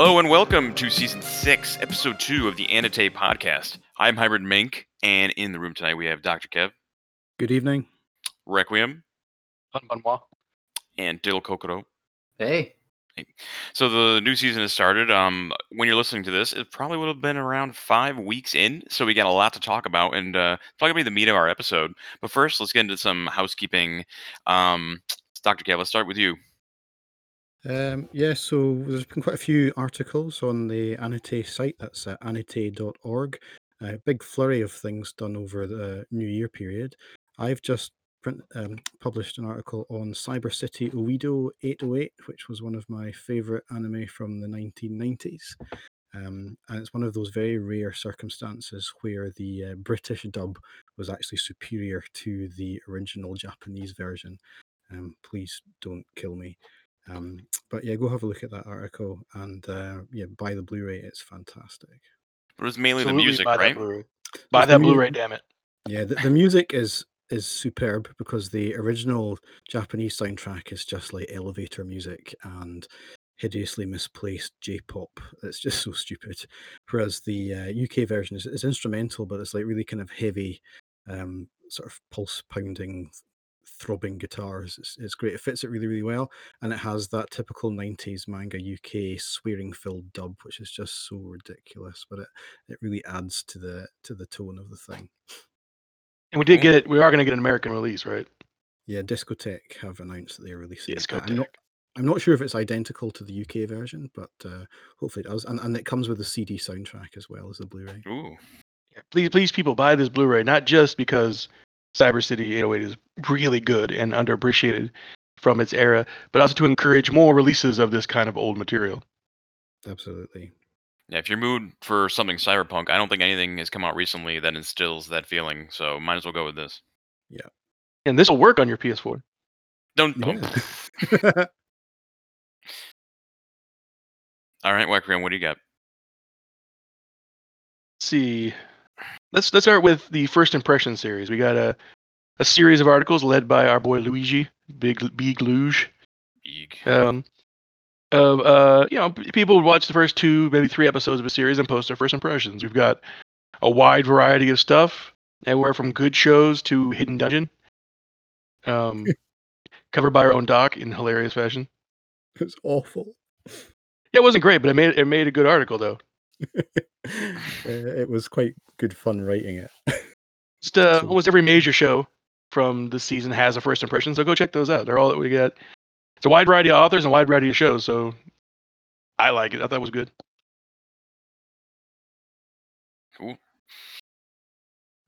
Hello and welcome to season six, episode two of the AniTAY podcast. I'm Hybrid Mink, and in the room tonight we have Dr. Kev, Good evening. Requiem, Hanbanwa. and Diddle Kokoro. Hey. So the new season has started. Um, when you're listening to this, it probably would have been around five weeks in, so we got a lot to talk about, and uh, it's probably gonna be the meat of our episode. But first, let's get into some housekeeping. Um, Dr. Kev, let's start with you. Um, yeah, so there's been quite a few articles on the AniTAY site. That's uh, anitay.org. A big flurry of things done over the New Year period. I've just print, um, published an article on Cyber City Oedo 808, which was one of my favorite anime from the 1990s. Um, and it's one of those very rare circumstances where the uh, British dub was actually superior to the original Japanese version. Um, please don't kill me. Um, but yeah, go have a look at that article and uh, yeah, buy the Blu-ray. It's fantastic. But it was mainly the music, buy that right? Blu-ray. Buy that the mu- Blu-ray, damn it. Yeah, the, the music is is superb because the original Japanese soundtrack is just like elevator music and hideously misplaced J-pop. It's just so stupid. Whereas the uh, UK version is, is instrumental, but it's like really kind of heavy, um, sort of pulse pounding, throbbing guitars. It's, it's great. It fits it really, really well, and it has that typical '90s manga UK swearing-filled dub, which is just so ridiculous. But it it really adds to the to the tone of the thing. And we did get it. We are going to get an American release, right? Yeah, Discotek have announced that they're releasing. it. I- I'm not. I'm not sure if it's identical to the UK version, but uh, hopefully it does. And, and it comes with the CD soundtrack as well as the Blu-ray. Ooh, Yeah, please, please, people, buy this Blu-ray. Not just because Cyber City 808 is really good and underappreciated from its era, but also to encourage more releases of this kind of old material. Absolutely. yeah. If you're mood for something cyberpunk, I don't think anything has come out recently that instills that feeling. So might as well go with this. Yeah. And this will work on your PS4. Don't. don't. Yeah. All right, Requiem, what do you got? Let's see. Let's let's start with the first impression series. We got a a series of articles led by our boy Luigi Big Big Luge. Eeg. um, of uh, you know, people would watch the first two, maybe three episodes of a series and post their first impressions. We've got a wide variety of stuff, everywhere from good shows to Hidden Dungeon, um, covered by our own doc in hilarious fashion. It was awful. Yeah, it wasn't great, but it made it made a good article though. Uh, it was quite good fun writing it. Just uh, almost every major show from the season has a first impression, so go check those out. They're all that we get. It's a wide variety of authors and a wide variety of shows, so I like it. I thought it was good. Cool.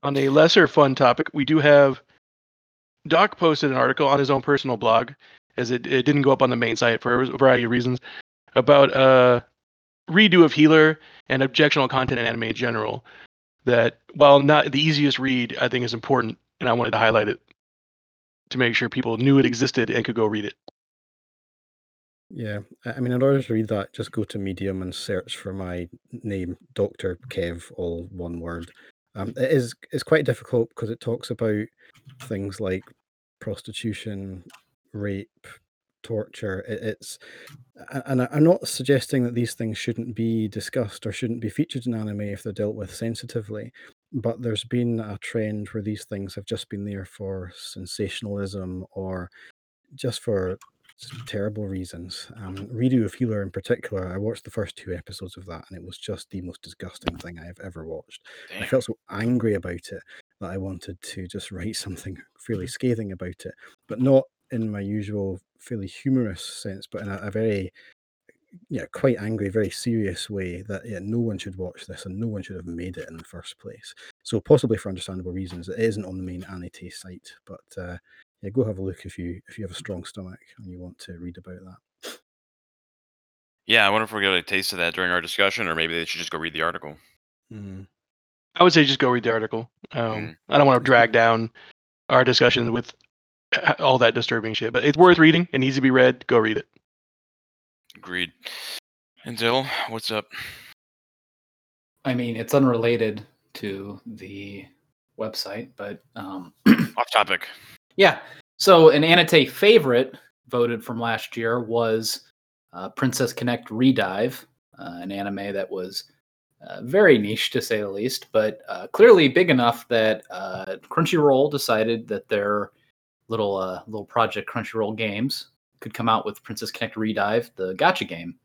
On a lesser fun topic, we do have Doc posted an article on his own personal blog, as it, it didn't go up on the main site for a variety of reasons, about a redo of Healer and objectionable content in anime in general. That, while not the easiest read, I think is important, and I wanted to highlight it to make sure people knew it existed and could go read it. Yeah, I mean, in order to read that, just go to Medium and search for my name, Doctor Kev, all one word. Um, it is it's quite difficult because it talks about things like prostitution, rape, torture. It, it's and I'm not suggesting that these things shouldn't be discussed or shouldn't be featured in anime if they're dealt with sensitively. But there's been a trend where these things have just been there for sensationalism or just for terrible reasons. Um, Redo of Healer in particular, I watched the first two episodes of that, and it was just the most disgusting thing I have ever watched. I felt so angry about it that I wanted to just write something fairly scathing about it, but not in my usual fairly humorous sense, but in a, a very yeah, quite angry, very serious way that yeah, no one should watch this and no one should have made it in the first place. So possibly for understandable reasons, it isn't on the main AniTAY site, but uh, yeah, go have a look if you if you have a strong stomach and you want to read about that. Yeah, I wonder if we're gonna get a taste of that during our discussion, or maybe they should just go read the article. Mm. I would say just go read the article. Um, Mm. I don't want to drag down our discussion with uh, all that disturbing shit, but it's worth reading. It needs to be read. Go read it. Agreed. And Dill, what's up? I mean, it's unrelated to the website, but um, Off topic. yeah. So an AniTAY favorite voted from last year was uh, Princess Connect Redive, uh, an anime that was uh, very niche to say the least, but uh, clearly big enough that uh, Crunchyroll decided that their little uh, little project Crunchyroll Games could come out with Princess Connect Redive, the gacha game.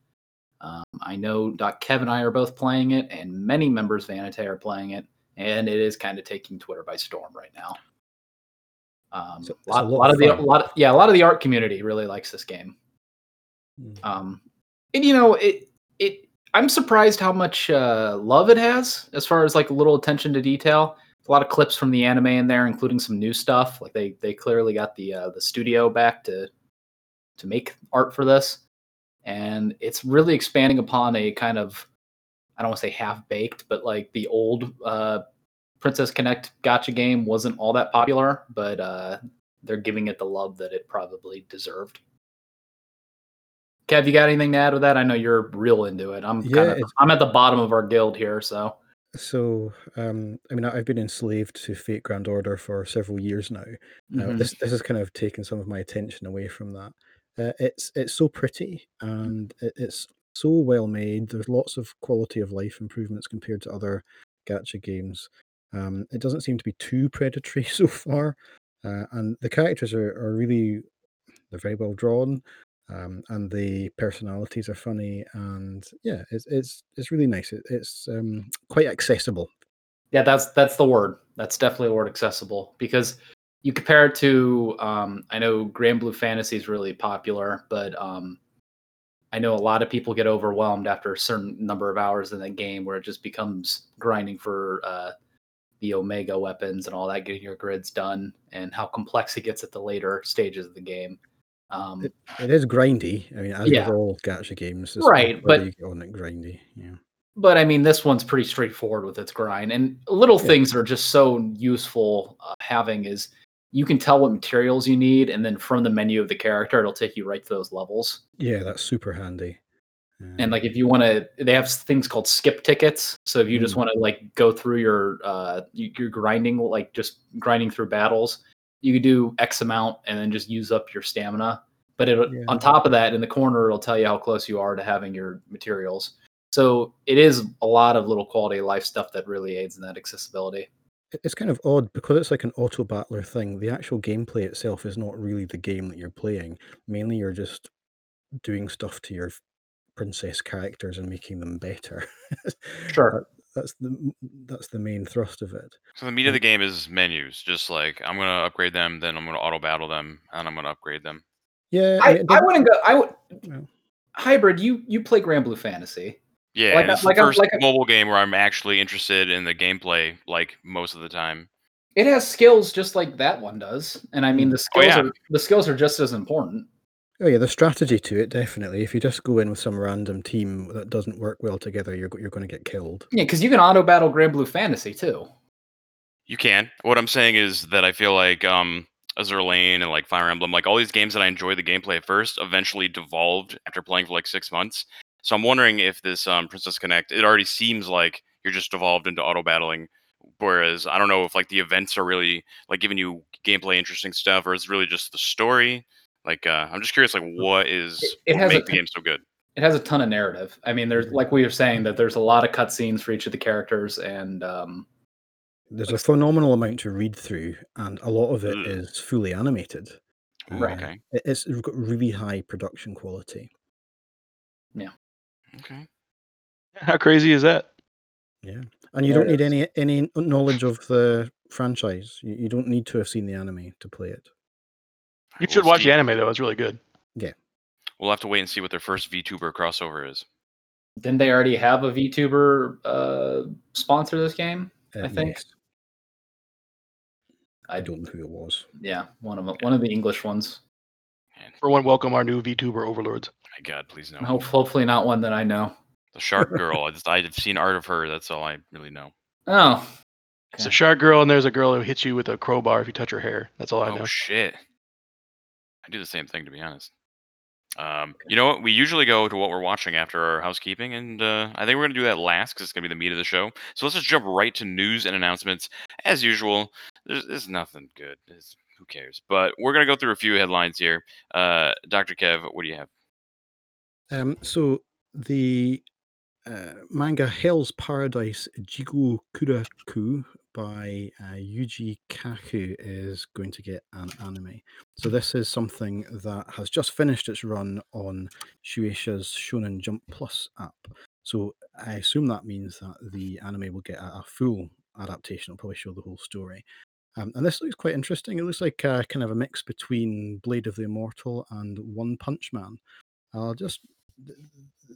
Um, I know Doc Kev and I are both playing it, and many members of AniTAY are playing it, and it is kind of taking Twitter by storm right now. Um, So lot, a lot lot of the a lot of, yeah, a lot of the art community really likes this game. Mm. Um, and you know, it it I'm surprised how much uh, love it has as far as like a little attention to detail. A lot of clips from the anime in there, including some new stuff. Like they they clearly got the uh, the studio back to to make art for this, and it's really expanding upon a kind of I don't want to say half baked, but like the old uh, Princess Connect gacha game wasn't all that popular, but uh, they're giving it the love that it probably deserved. Kev, you got anything to add with that? I know you're real into it. I'm Yeah, kind of I'm at the bottom of our guild here, so So, um, I mean, I've been enslaved to Fate Grand Order for several years now. Now, mhm. this this has kind of taken some of my attention away from that. Uh, it's it's so pretty and it, it's so well made. There's lots of quality of life improvements compared to other gacha games. Um, it doesn't seem to be too predatory so far, uh, and the characters are, are really they're very well drawn. Um, and the personalities are funny, and yeah, it's it's it's really nice. It, it's um, quite accessible. Yeah, that's that's the word. That's definitely the word accessible because you compare it to um, I know Granblue Fantasy is really popular, but um, I know a lot of people get overwhelmed after a certain number of hours in that game where it just becomes grinding for uh, the Omega weapons and all that, getting your grids done, and how complex it gets at the later stages of the game. Um, It, it is grindy. I mean, as Yeah. with all gacha games, it's Right, but- you get on it grindy. Yeah. but I mean, this one's pretty straightforward with its grind, and little Yeah. things that are just so useful uh, having is you can tell what materials you need, and then from the menu of the character, it'll take you right to those levels. Yeah, that's super handy. And like, if you want to, they have things called skip tickets. So if you just Mm. want to like go through your uh you- your grinding, like just grinding through battles, you could do X amount and then just use up your stamina. But it Yeah. on top of that, in the corner, it'll tell you how close you are to having your materials. So it is a lot of little quality of life stuff that really aids in that accessibility. It- it's kind of odd because it's like an auto battler thing. The actual gameplay itself is not really the game that you're playing. Mainly, you're just doing stuff to your princess characters and making them better. Sure. That- that's the that's the main thrust of it. So the meat of the game is menus. Just like I'm gonna upgrade them, then I'm gonna auto battle them, and I'm gonna upgrade them. Yeah, I, mean, it I wouldn't go. I would. Well. Hybrid, you you play Granblue Fantasy. Yeah, Like it's like the a- first like a- mobile game where I'm actually interested in the gameplay, like most of the time. It has skills just like that one does, and I mean the skills yeah. are the skills are just as important. Oh yeah, the strategy to it definitely. If you just go in with some random team that doesn't work well together, you're you're going to get killed. Yeah, because you can auto battle Granblue Fantasy too. You can. What I'm saying is that I feel like um Azur Lane and like Fire Emblem, like all these games that I enjoy the gameplay at first, eventually devolved after playing for like six months. So I'm wondering if this um, Princess Connect, it already seems like you're just devolved into auto battling. Whereas I don't know if like the events are really like giving you gameplay interesting stuff, or it's really just the story. Like uh, I'm just curious, like what is It- it what has a make the ton- game so good? It has a ton of narrative. I mean, there's like we were saying that there's a lot of cutscenes for each of the characters, and um, There's a phenomenal amount to read through, and a lot of it Ugh. is fully animated. Ooh, Right. Okay. It- It's got really high production quality. Okay. How crazy is that? Yeah, and you There don't need any any knowledge of the franchise. You, you don't need to have seen the anime to play it. You We'll should watch see. the anime though; it's really good. Yeah, we'll have to wait and see what their first VTuber crossover is. didn't they already have a VTuber uh, sponsor this game? Uh, I think- yes. I I don't know who it was. Yeah, one of them, one of the English ones. For one, welcome our new VTuber overlords. My God, please no. Hope, hopefully not one that I know. The Shark Girl. I just I've seen art of her. That's all I really know. Oh, It's a shark girl, and there's a girl who hits you with a crowbar if you touch her hair. That's all I know. Oh know. shit! I do the same thing to be honest. Um, you know what? We usually go to what we're watching after our housekeeping, and uh, I think we're gonna do that last because it's gonna be the meat of the show. So let's just jump right to news and announcements as usual. There's, there's nothing good. It's, who cares? But we're gonna go through a few headlines here. Uh, Dr. Kev, what do you have? Um, so the uh, manga Hell's Paradise Jigo Kuraku by uh, Yuji Kaku is going to get an anime. So this is something that has just finished its run on Shueisha's Shonen Jump Plus app. So I assume that means that the anime will get a, a full adaptation. It'll probably show the whole story. Um, and this looks quite interesting. It looks like uh, kind of a mix between Blade of the Immortal and One Punch Man. I'll just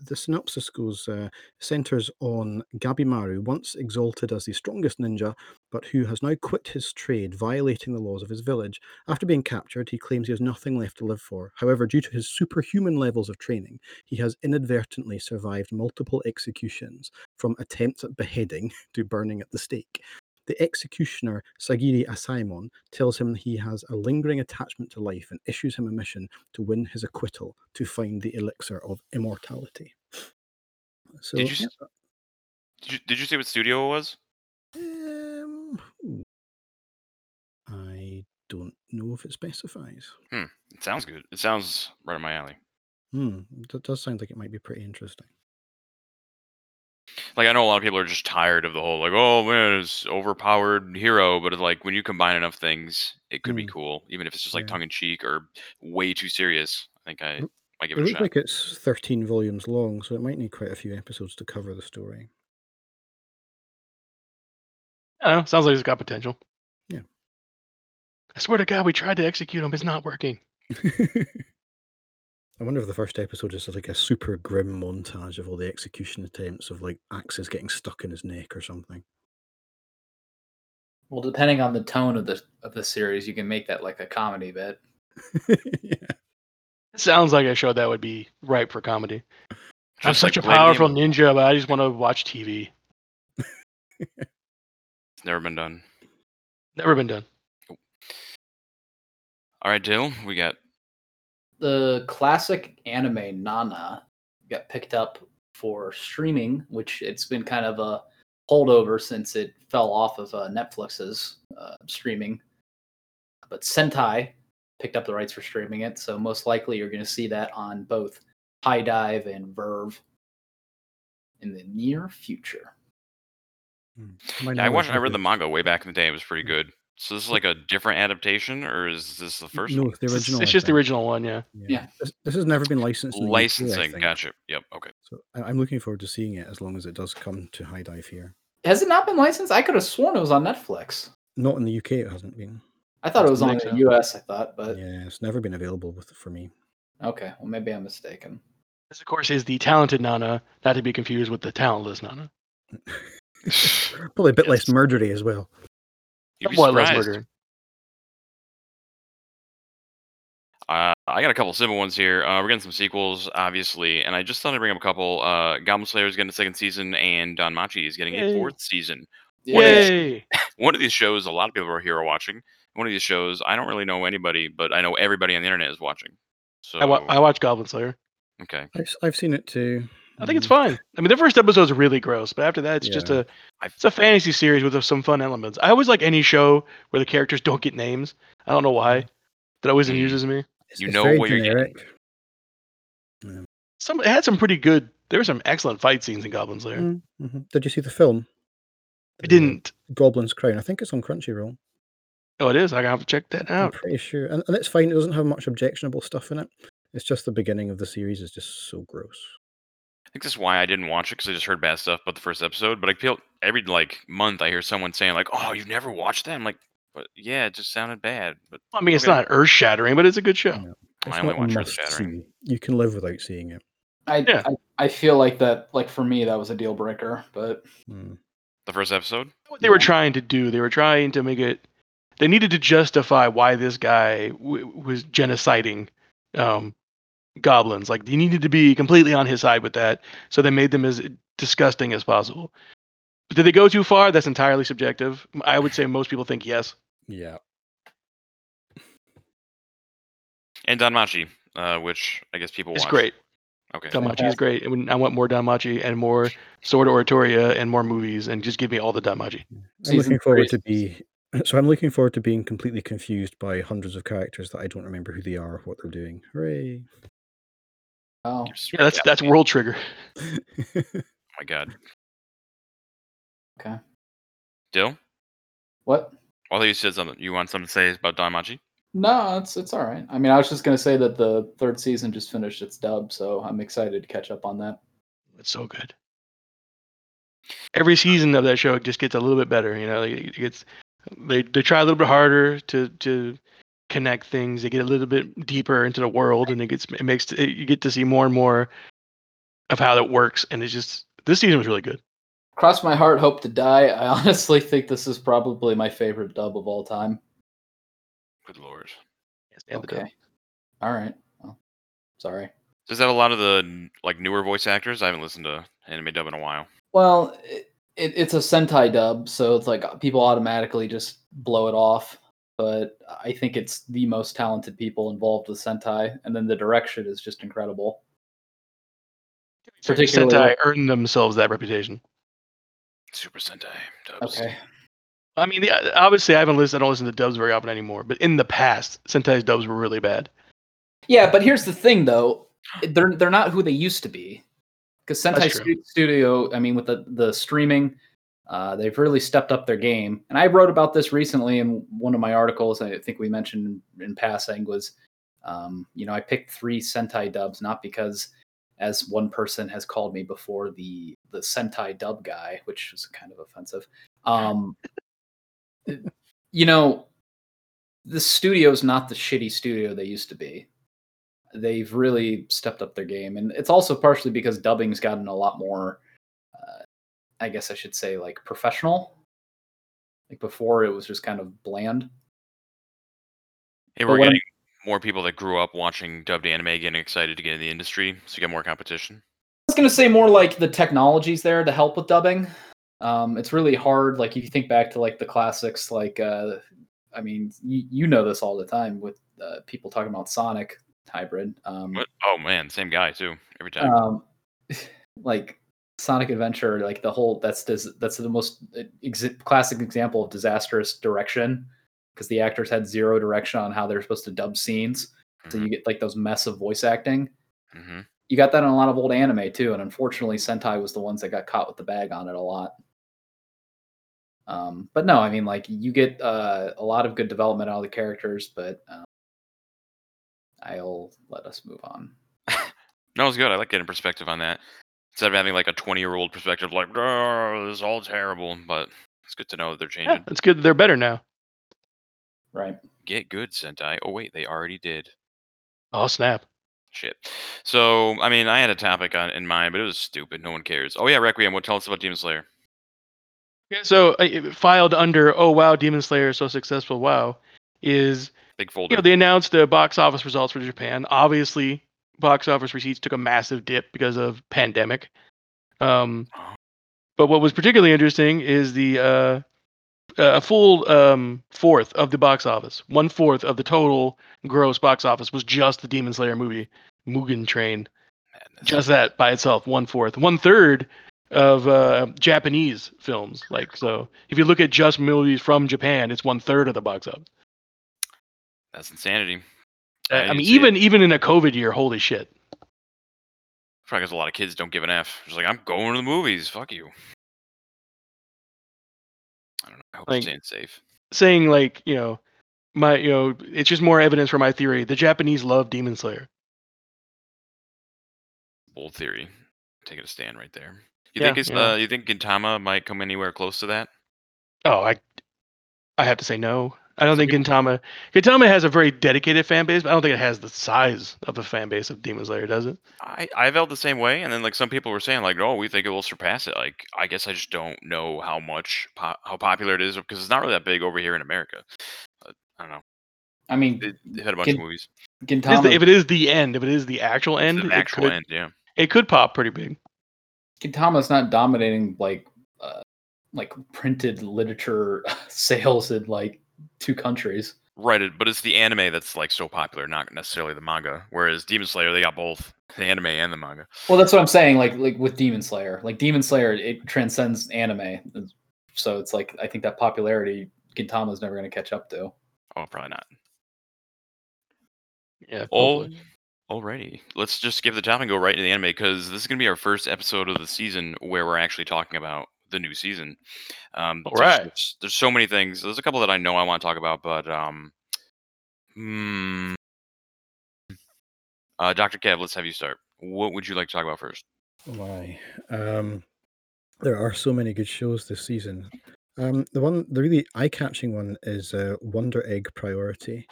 the synopsis goes uh, centers on Gabimaru, once exalted as the strongest ninja, but who has now quit his trade, violating the laws of his village. After being captured, he claims he has nothing left to live for. However, due to his superhuman levels of training, he has inadvertently survived multiple executions, from attempts at beheading to burning at the stake. The executioner, Sagiri Asaemon, tells him he has a lingering attachment to life and issues him a mission to win his acquittal to find the elixir of immortality. So, Did you yeah, Did you, did you say what studio it was? um. I don't know if it specifies. It sounds good. It sounds right in my alley. Hmm, that does sound like it might be pretty interesting. Like I know a lot of people are just tired of the whole like, oh man, it's overpowered hero, but it's like when you combine enough things, it could be Mm. cool, even if it's just like Yeah. tongue in cheek or way too serious. I think I might give It it a looks shot. like it's 13 volumes long, so it might need quite a few episodes to cover the story. I don't know. Sounds like it's got potential. Yeah. I swear to God, we tried to execute him. It's not working. I wonder if the first episode is like a super grim montage of all the execution attempts of like axes getting stuck in his neck or something. Well, depending on the tone of the of the series, you can make that like a comedy bit. yeah. It sounds like a show that would be ripe for comedy. I'm such like a Blade of the powerful Im- ninja, but I just want to watch TV. It's never been done. Never been done. All right, Dill, we got The classic anime Nana got picked up for streaming, which it's been kind of a holdover since it fell off of uh, Netflix's uh, streaming. But Sentai picked up the rights for streaming it, so most likely you're going to see that on both HIDIVE and VRV in the near future. My Yeah, I watched. I read the manga way back in the day. It was pretty Mm. good. So this is like a different adaptation, or is this the first no, one? the It's, original. it's I just the think. original one, yeah. Yeah. This, this has never been licensed. in the UK, I Licensing, think. gotcha. Yep. Okay. So I- I'm looking forward to seeing it as long as it does come to HIDIVE here. Has it not been licensed? I could have sworn it was on Netflix. Not in the UK, it hasn't been. I thought it was I on the. US, I thought, but Yeah, it's never been available with for me. okay, well maybe I'm mistaken. This, of course, is the talented Nana, not to be confused with the talentless Nana. Probably a bit less Yes. murdery as well. You'd be Somewhat less surprised. murdering. Uh, I got a couple simple ones here. Uh, we're getting some sequels, obviously, and I just thought I'd bring up a couple. Uh, Goblin Slayer is getting a second season, and Danmachi is getting a fourth season. Yay! One of these shows, a lot of people are here watching. One of these shows, I don't really know anybody, but I know everybody on the internet is watching. So I, wa- I watched Goblin Slayer. okay, I've, s- I've seen it too. I think it's Mm, fine. I mean, the first episode is really gross, but after that, it's just Yeah. a I've- it's a fantasy series with some fun elements. I always like any show where the characters don't get names. I don't know why. That always Mm. amuses me. It's, You it's know very what you're getting. Some it had some pretty good. There were some excellent fight scenes in Goblin Slayer. Mm, mhm. Did you see the film? I didn't. Goblin's Crown. I think it's on Crunchyroll. Oh, it is. I have to check that I'm out. pretty sure, and, and it's fine. It doesn't have much objectionable stuff in it. It's just the beginning of the series is just so gross. I think this is why I didn't watch it because I just heard bad stuff about the first episode. But I feel every like month I hear someone saying like, "Oh, you've never watched that?" I'm like, "But yeah, it just sounded bad." But I mean, it's Okay. not earth shattering, but it's a good show. Yeah. I only watch Earth Shattering. You can live without seeing it. I, Yeah. I I feel like that like for me that was a deal breaker, but Mm. the first episode, What they were trying to do, they were trying to make it. They needed to justify why this guy w- was genociding um, goblins. Like he needed to be completely on his side with that, so they made them as disgusting as possible. Did they go too far? That's entirely subjective. I would say most people think yes. Yeah. And Danmachi, uh, which I guess people It's watch. great. Okay. Danmachi is great. I want more Danmachi and more Sword Oratoria and more movies and just give me all the Danmachi. I'm Season looking forward to be so I'm looking forward to being completely confused by hundreds of characters that I don't remember who they are or what they're doing. Hooray. Oh, Yeah, that's recap that's. World Trigger. Oh my god. okay. Dill? What? Oh, I thought you said something. You want something to say about Danmachi? No, it's it's all right. I mean, I was just gonna say that the third season just finished its dub, so I'm excited to catch up on that. It's so good. Every season of that show just gets a little bit better. You know, it gets they they try a little bit harder to to connect things. They get a little bit deeper into the world, and it gets it makes it, you get to see more and more of how that works. And it's just this season was really good. Cross my heart, hope to die. I honestly think this is probably my favorite dub of all time. Good lord. Stand the dub. Okay. All right. Well, sorry. Does that a lot of the like newer voice actors? I haven't listened to anime dub in a while. Well, it, it, it's a Sentai dub, so it's like people automatically just blow it off. But I think it's the most talented people involved with Sentai, and then the direction is just incredible. Particularly- Sentai earned themselves that reputation. Super Sentai dubs. Okay. I mean, the, obviously, I haven't listened. I don't listen to dubs very often anymore. But in the past, Sentai's dubs were really bad. Yeah, but here's the thing, though. They're they're not who they used to be. Because Sentai That's true. Stu- Studio, I mean, with the the streaming, uh, they've really stepped up their game. And I wrote about this recently in one of my articles. I think we mentioned in passing was, um, you know, I picked three Sentai dubs not because, as one person has called me before, the the Sentai dub guy, which was kind of offensive. Um, you know, the studio's not the shitty studio they used to be they've really stepped up their game and it's also partially because dubbing's gotten a lot more i guess i should say like professional like before it was just kind of bland Hey, we're getting more people that grew up watching dubbed anime getting excited to get in the industry, so you get more competition. i was going to say more like the technologies there to help with dubbing um, it's really hard like if you think back to like the classics like uh, i mean you, you know this all the time with uh, people talking about sonic hybrid um, Oh man, same guy too. Every time. um like sonic adventure like the whole that's dis- that's the most ex- classic example of disastrous direction because the actors had zero direction on how they're supposed to dub scenes. So you get like those mess of voice acting. Hmm you got that in a lot of old anime too and unfortunately sentai was the ones that got caught with the bag on it a lot. Um but no i mean like you get uh, a lot of good development out of the characters but um, i'll let us move on. No, it's good. I like getting perspective on that instead of having like a twenty-year-old perspective, like, "Oh, this is all terrible." But it's good to know that they're Yeah, changing. it's good. that They're better now. right Get good, Sentai. Oh wait, they already did. Oh snap! Shit. So, I mean, I had a topic on, in mind, but it was stupid. No one cares. Oh yeah, Requiem. What tell us about Demon Slayer? Yeah, so uh, it filed under oh wow, Demon Slayer is so successful. Wow, is Big folder. you know they announced the box office results for Japan. Obviously, box office receipts took a massive dip because of pandemic. Um, Oh. but what was particularly interesting is the uh, a full um, fourth of the box office, one fourth of the total gross box office was just the Demon Slayer movie, Mugen Train. Madness. Just that by itself, one fourth, one third of uh, Japanese films. Like so, if you look at just movies from Japan, it's one third of the box office. That's insanity. Uh, I mean, see it. even even in a COVID year, holy shit. Probably because a lot of kids don't give an F. Just like, I'm going to the movies. Fuck you. I don't know. I hope Like- they're staying safe. Saying like you know, my you know, it's just more evidence for my theory. The Japanese love Demon Slayer. Bold theory. Taking a stand right there. You Yeah, think it's yeah. uh, you think Gintama might come anywhere close to that? Oh, I I have to say no. I don't think People- Gintama Gintama has a very dedicated fan base, but I don't think it has the size of the fan base of Demon Slayer, does it? I I felt the same way, and then like some people were saying like, oh, we think it will surpass it. Like, I guess I just don't know how much po- how popular it is because it's not really that big over here in America. But I don't know. i mean They, they've had a bunch Gin- of movies. It is gintama the- if it is the end, if it is the actual end, the it actual could, end, yeah. it could pop pretty big. Gintama's not dominating like uh, like printed literature sales in like two countries. Right, but it's the anime that's like so popular, not necessarily the manga. Whereas Demon Slayer, they got both the anime and the manga. Well, that's what I'm saying. Like like with Demon Slayer, like Demon Slayer, it transcends anime, so it's like I think that popularity Gintama's never going to catch up to. Oh, probably not. Yeah. Hopefully. alrighty. Let's just skip the top and go right into the anime because this is gonna be our first episode of the season where we're actually talking about the new season. Um, there's Alright. just- There's so many things. There's a couple that I know I want to talk about, but um, hmm. Uh, Dr. Kev, let's have you start. What would you like to talk about first? Why? Um, there are so many good shows this season. Um, the one, the really eye-catching one is uh, Wonder Egg Priority,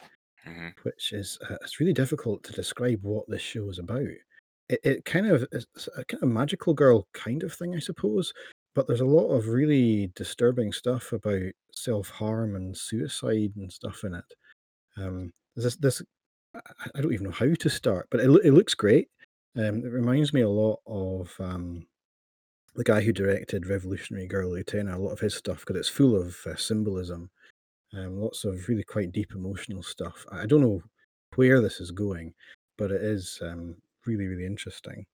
hmm which is uh, it's really difficult to describe what this show is about. It, it kind of is a kind of magical girl kind of thing, I suppose. But there's a lot of really disturbing stuff about self-harm and suicide and stuff in it. Um, this, this I- don't even know how to start, but it, it looks great. Um, it reminds me a lot of um, the guy who directed Revolutionary Girl Utena. A lot of his stuff because it's full of uh, symbolism, um, lots of really quite deep emotional stuff. I I don't know where this is going, but it is um, really really interesting.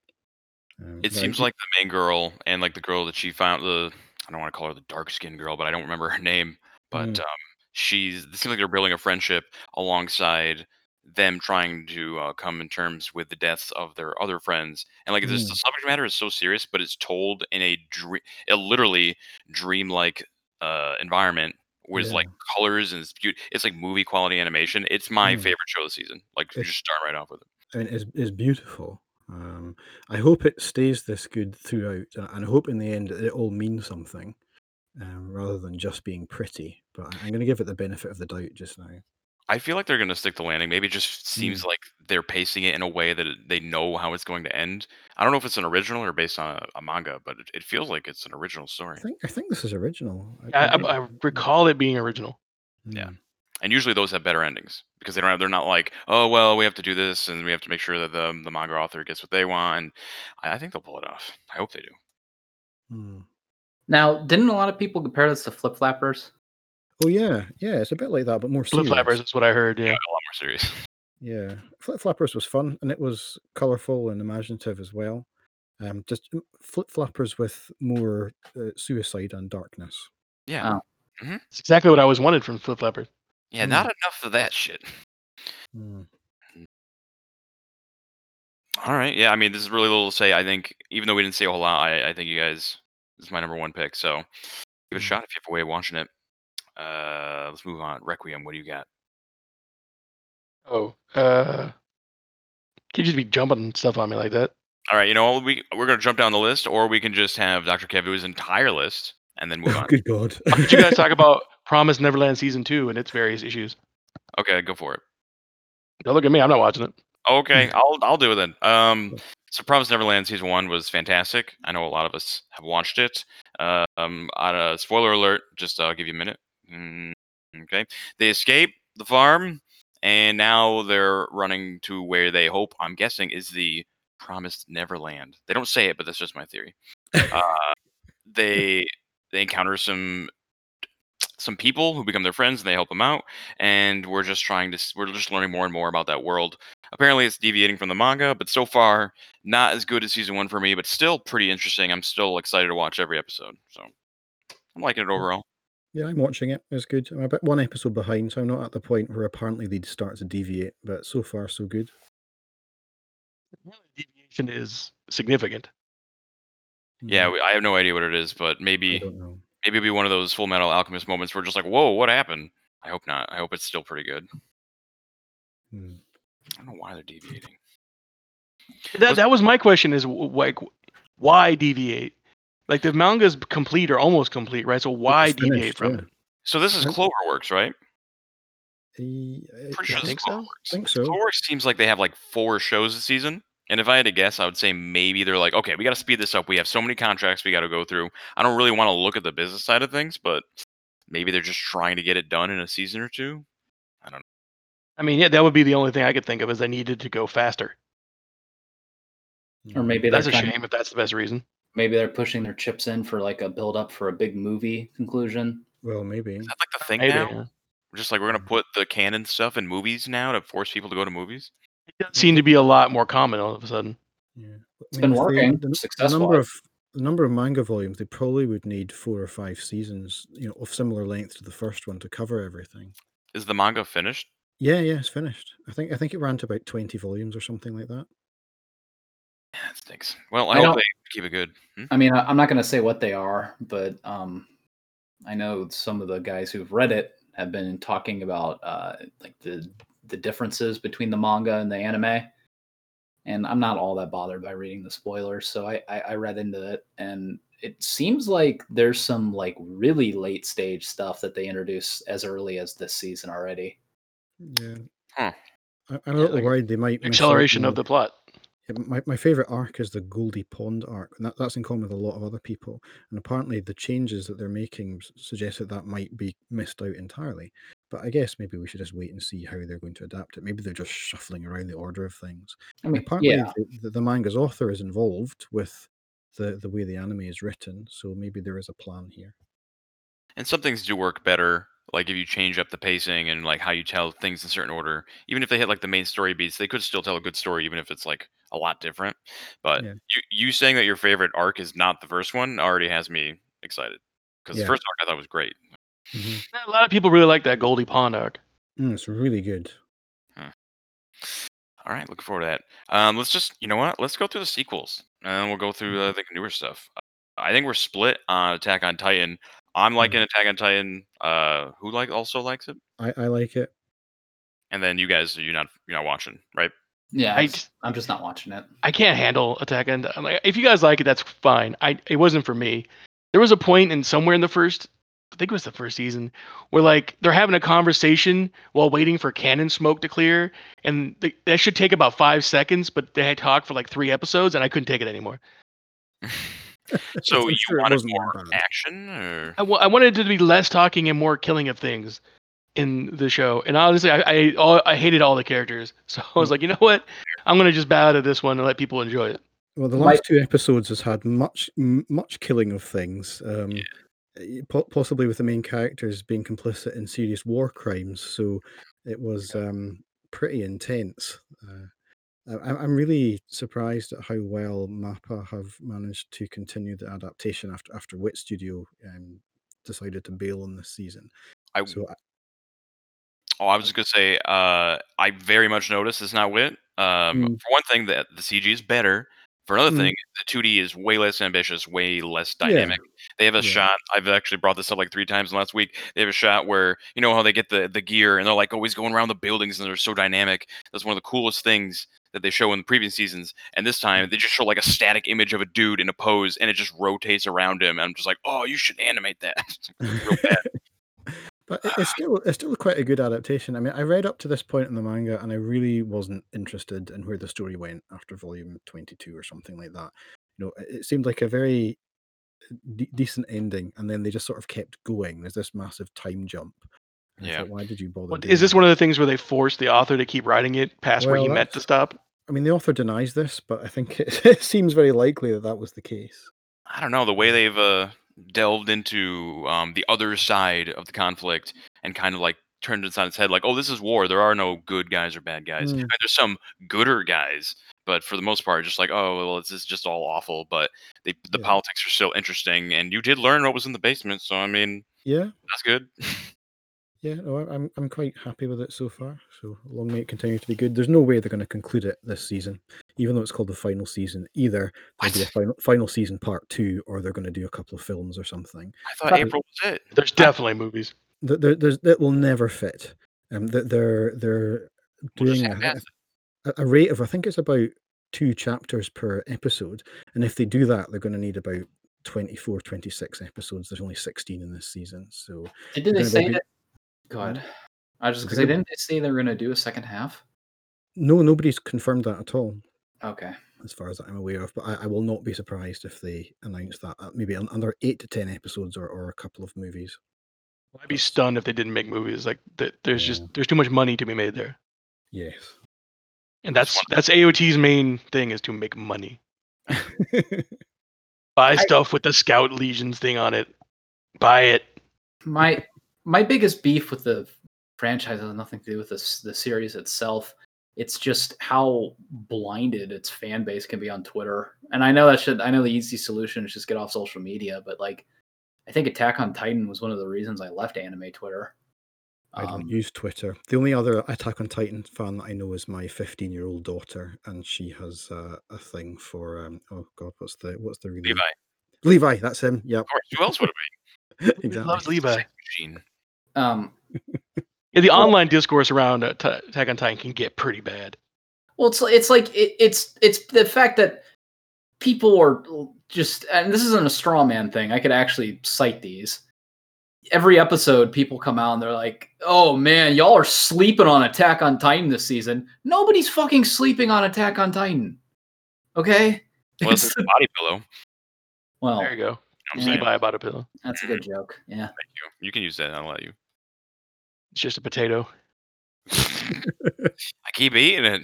Um, It seems like the main girl and like the girl that she found the I don't want to call her the dark skinned girl, but I don't remember her name. But Mm. um, she's it seems like they're building a friendship alongside them trying to uh, come in terms with the deaths of their other friends. And like this, the Mm. subject matter is so serious, but it's told in a dream, a literally dream-like uh, environment with like colors and it's beaut- It's like movie quality animation. It's my Mm. favorite show this season. Like you It's- just start right off with it. I mean, it's, it's beautiful. Um, I hope it stays this good throughout, uh, and I hope in the end it all means something um, rather than just being pretty. But I- I'm going to give it the benefit of the doubt just now. I feel like they're going to stick the landing. Maybe it just seems like they're pacing it in a way that they know how it's going to end. I don't know if it's an original or based on a, a manga, but it, it feels like it's an original I story. think I think this is original. I, I, don't- I recall it being original. yeah. And usually those have better endings because they don't have. They're not like, oh well, we have to do this and we have to make sure that the the manga author gets what they want. And I, I think they'll pull it off. I hope they do. Mm. Now, didn't a lot of people compare this to Flip Flappers? Oh yeah, yeah. It's a bit like that, but more Flip serious. flappers is what I heard. Yeah, Yeah. a lot more serious. Yeah, Flip Flappers was fun and it was colourful and imaginative as well. Um, just mm, Flip Flappers with more uh, suicide and darkness. Yeah, Oh. It's exactly what I always wanted from Flip Flappers. Yeah. Hmm. Not enough of that shit. Mm. All right. Yeah. I mean, this is really little to say. I think even though we didn't say a whole lot, I, I think you guys this is my number one pick. So give it a Mm. shot if you have a way of watching it. Uh, let's move on. Requiem. What do you got? Oh, uh, can you just be jumping stuff on me like that? All right. You know, we we're gonna jump down the list, or we can just have Dr. Kev his entire list and then move Oh, on. good God! Why you guys talk about Promise Neverland season two and its various issues? Okay, go for it. Don't look at me. I'm not watching it. Okay, I'll I'll do it then. Um, so Promise Neverland season one was fantastic. I know a lot of us have watched it. Uh, um, on a spoiler alert, just uh, I'll give you a minute. Mm, okay, they escape the farm, and now they're running to where they hope. I'm guessing is the Promised Neverland. They don't say it, but that's just my theory. Uh, they they encounter some some people who become their friends and they help them out and we're just trying to we're just learning more and more about that world apparently it's deviating from the manga but so far not as good as season one for me but still pretty interesting i'm still excited to watch every episode so i'm liking it overall Yeah, I'm watching it. It's good. I'm about one episode behind, so I'm not at the point where apparently they'd start to deviate. But so far, so good. Deviation is significant. Yeah Mm, we, i have no idea what it is but maybe maybe it'll be one of those full metal alchemist moments where just like whoa what happened i hope not i hope it's still pretty good Mm. i don't know why they're deviating That Was- that was my question: is like, why deviate? Like the manga is complete or almost complete, right? So why It's deviate finished, from yeah. it? so this is I- cloverworks right eh, pretty sure this think is so. cloverworks think so. cloverworks seems like they have like four shows a season and if i had to guess i would say maybe they're like okay we got to speed this up we have so many contracts we got to go through i don't really want to look at the business side of things but maybe they're just trying to get it done in a season or two I don't know. I mean, yeah, that would be the only thing I could think of is they needed to go faster. Or Mm. maybe That's a they're trying, shame if that's the best reason. Maybe they're pushing their chips in for like a build up for a big movie conclusion. Well, maybe. Is that like the thing Maybe, now? yeah. Just like we're gonna put the canon stuff in movies now to force people to go to movies. It does seem to be a lot more common all of a sudden. Yeah. But, It's I been if they- working the, the number of the number of manga volumes, they probably would need four or five seasons, you know, of similar length to the first one to cover everything. Is the manga finished? Yeah, yeah, it's finished. I think I think it ran to about twenty volumes or something like that. Yeah, that stinks. Well, I, I hope they keep it good. Hmm? I mean, I, I'm not going to say what they are, but um, I know some of the guys who've read it have been talking about uh, like the the differences between the manga and the anime. And I'm not all that bothered by reading the spoilers, so I, I, I read into it, and it seems like there's some like really late stage stuff that they introduce as early as this season already. Yeah. Huh. I, I'm a Yeah, little like worried they might Acceleration of the plot. Yeah, my, my favorite arc is the Goldie Pond arc, and that, that's in common with a lot of other people. And apparently, the changes that they're making suggest that that might be missed out entirely. But I guess maybe we should just wait and see how they're going to adapt it. Maybe they're just shuffling around the order of things. I mean, apparently, yeah, the, the, the manga's author is involved with the the way the anime is written, so maybe there is a plan here. And some things do work better, like if you change up the pacing and like how you tell things in certain order. Even if they hit like the main story beats, they could still tell a good story, even if it's like a lot different. But Yeah. you you saying that your favorite arc is not the first one already has me excited because Yeah. the first arc I thought was great. Mhm. A lot of people really like that Goldie Pond arc. Mm, it's really good. All right, looking forward to that. Um, let's just, you know what? Let's go through the sequels, and we'll go through uh, the newer stuff. I think we're split on Attack on Titan. I'm liking Attack on Titan. Uh, who like also likes it? I, I like it. And then you guys, you're not you're not watching, right? yeah. I, am just not watching it. I can't handle Attack on Titan. Like, if you guys like it, that's fine. I it wasn't for me. There was a point in somewhere in the first, I think it was the first season, where like they're having a conversation while waiting for cannon smoke to clear, and th- that should take about five seconds, but they had talked for like three episodes, and I couldn't take it anymore. So you sure wanted more action, or I, wanted it to be less talking and more killing of things in the show. And honestly, I I, all, I hated all the characters, so I was like, you know what, I'm gonna just bow to this one and let people enjoy it. Well, the My- last two episodes has had much m- much killing of things. Um, eh, po- possibly with the main characters being complicit in serious war crimes. So it was um, pretty intense. Uh, I- I'm I'm really surprised at how well Mappa have managed to continue the adaptation after after Wit Studio um, decided to bail on this season. I So I- oh, I was just gonna say, uh, I very much noticed it's not wit. Um, Mm. for one thing, that the CG is better. For another Mm. thing, the 2D is way less ambitious, way less Yeah. dynamic. They have a Yeah. shot. I've actually brought this up like three times in the last week. They have a shot where you know how they get the the gear and they're like always going around the buildings and they're so dynamic. That's one of the coolest things that they show in the previous seasons. And this time they just show like a static image of a dude in a pose and it just rotates around him. And I'm just like, oh, you should animate that. Real bad. But it's still it's still quite a good adaptation. I mean, I read up to this point in the manga, and I really wasn't interested in where the story went after volume twenty two or something like that. You know, it, it seemed like a very de- decent ending, and then they just sort of kept going. There's this massive time jump. And Yeah. thought, why did you bother? What, doing is this that?" one of the things where they forced the author to keep writing it past where he meant to stop? I mean, the author denies this, but I think it, it seems very likely that that was the case. I don't know the way they've uh, delved into um, the other side of the conflict and kind of like turned it on its head. Like, oh, this is war. There are no good guys or bad guys. Mm. there's some gooder guys, but for the most part, just like, oh, well, this is just all awful. But they, the Yeah. politics are still interesting, and you did learn what was in the basement. So I mean, Yeah, that's good. yeah, no, I- I'm I'm quite happy with it so far. So long may it continue to be good. There's no way they're going to conclude it this season, even though it's called the final season. Either there'll be a final final season part two, or they're going to do a couple of films or something. I thought But- April was it. There's definitely movies. Th- There, there's that will never fit. Um, that they're they're We'll doing a, a, a rate of I think it's about two chapters per episode, and if they do that, they're going to need about 24, 26 episodes. There's only 16 in this season, so Did They're they say be- that? Go ahead. I just because they didn't they say they were going to do a second half. no, nobody's confirmed that at all. Okay. as far as I'm aware of. But I, I will not be surprised if they announce that uh, maybe another eight to ten episodes or, or a couple of movies. I'd be stunned if they didn't make movies. Like there's Yeah. just there's too much money to be made there, Yes. and That's that's that's AOT's main thing is to make money. Buy I- stuff with the Scout Legions thing on it. Buy it. my my biggest beef with the franchise has nothing to do with this the series itself. It's just how blinded its fan base can be on Twitter. And I know that should I know the easy solution is just get off social media, but like I think Attack on Titan was one of the reasons I left anime Twitter. I don't Um, use Twitter. The only other Attack on Titan fan that I know is my 15 year old daughter, and she has uh, a thing for um, oh god, what's the what's the really Levi. Levi, that's him. Yeah. Of course. Who else would it be? exactly. loves Levi? Be? Machine. um Yeah, the Well- online discourse around uh, T- Attack on Titan can get pretty bad. Well, it's it's like it, it's it's the fact that people are just and this isn't a straw man thing. I could actually cite these. Every episode, people come out and they're like, "Oh man, y'all are sleeping on Attack on Titan this season." Nobody's fucking sleeping on Attack on Titan. Okay. Well, it's It's- a body pillow. well, There you go. I'm Yeah. saying. Levi about a pillow. that's a good joke. Yeah. Thank you. You can use that. I'll let you. It's just a potato. I keep eating it.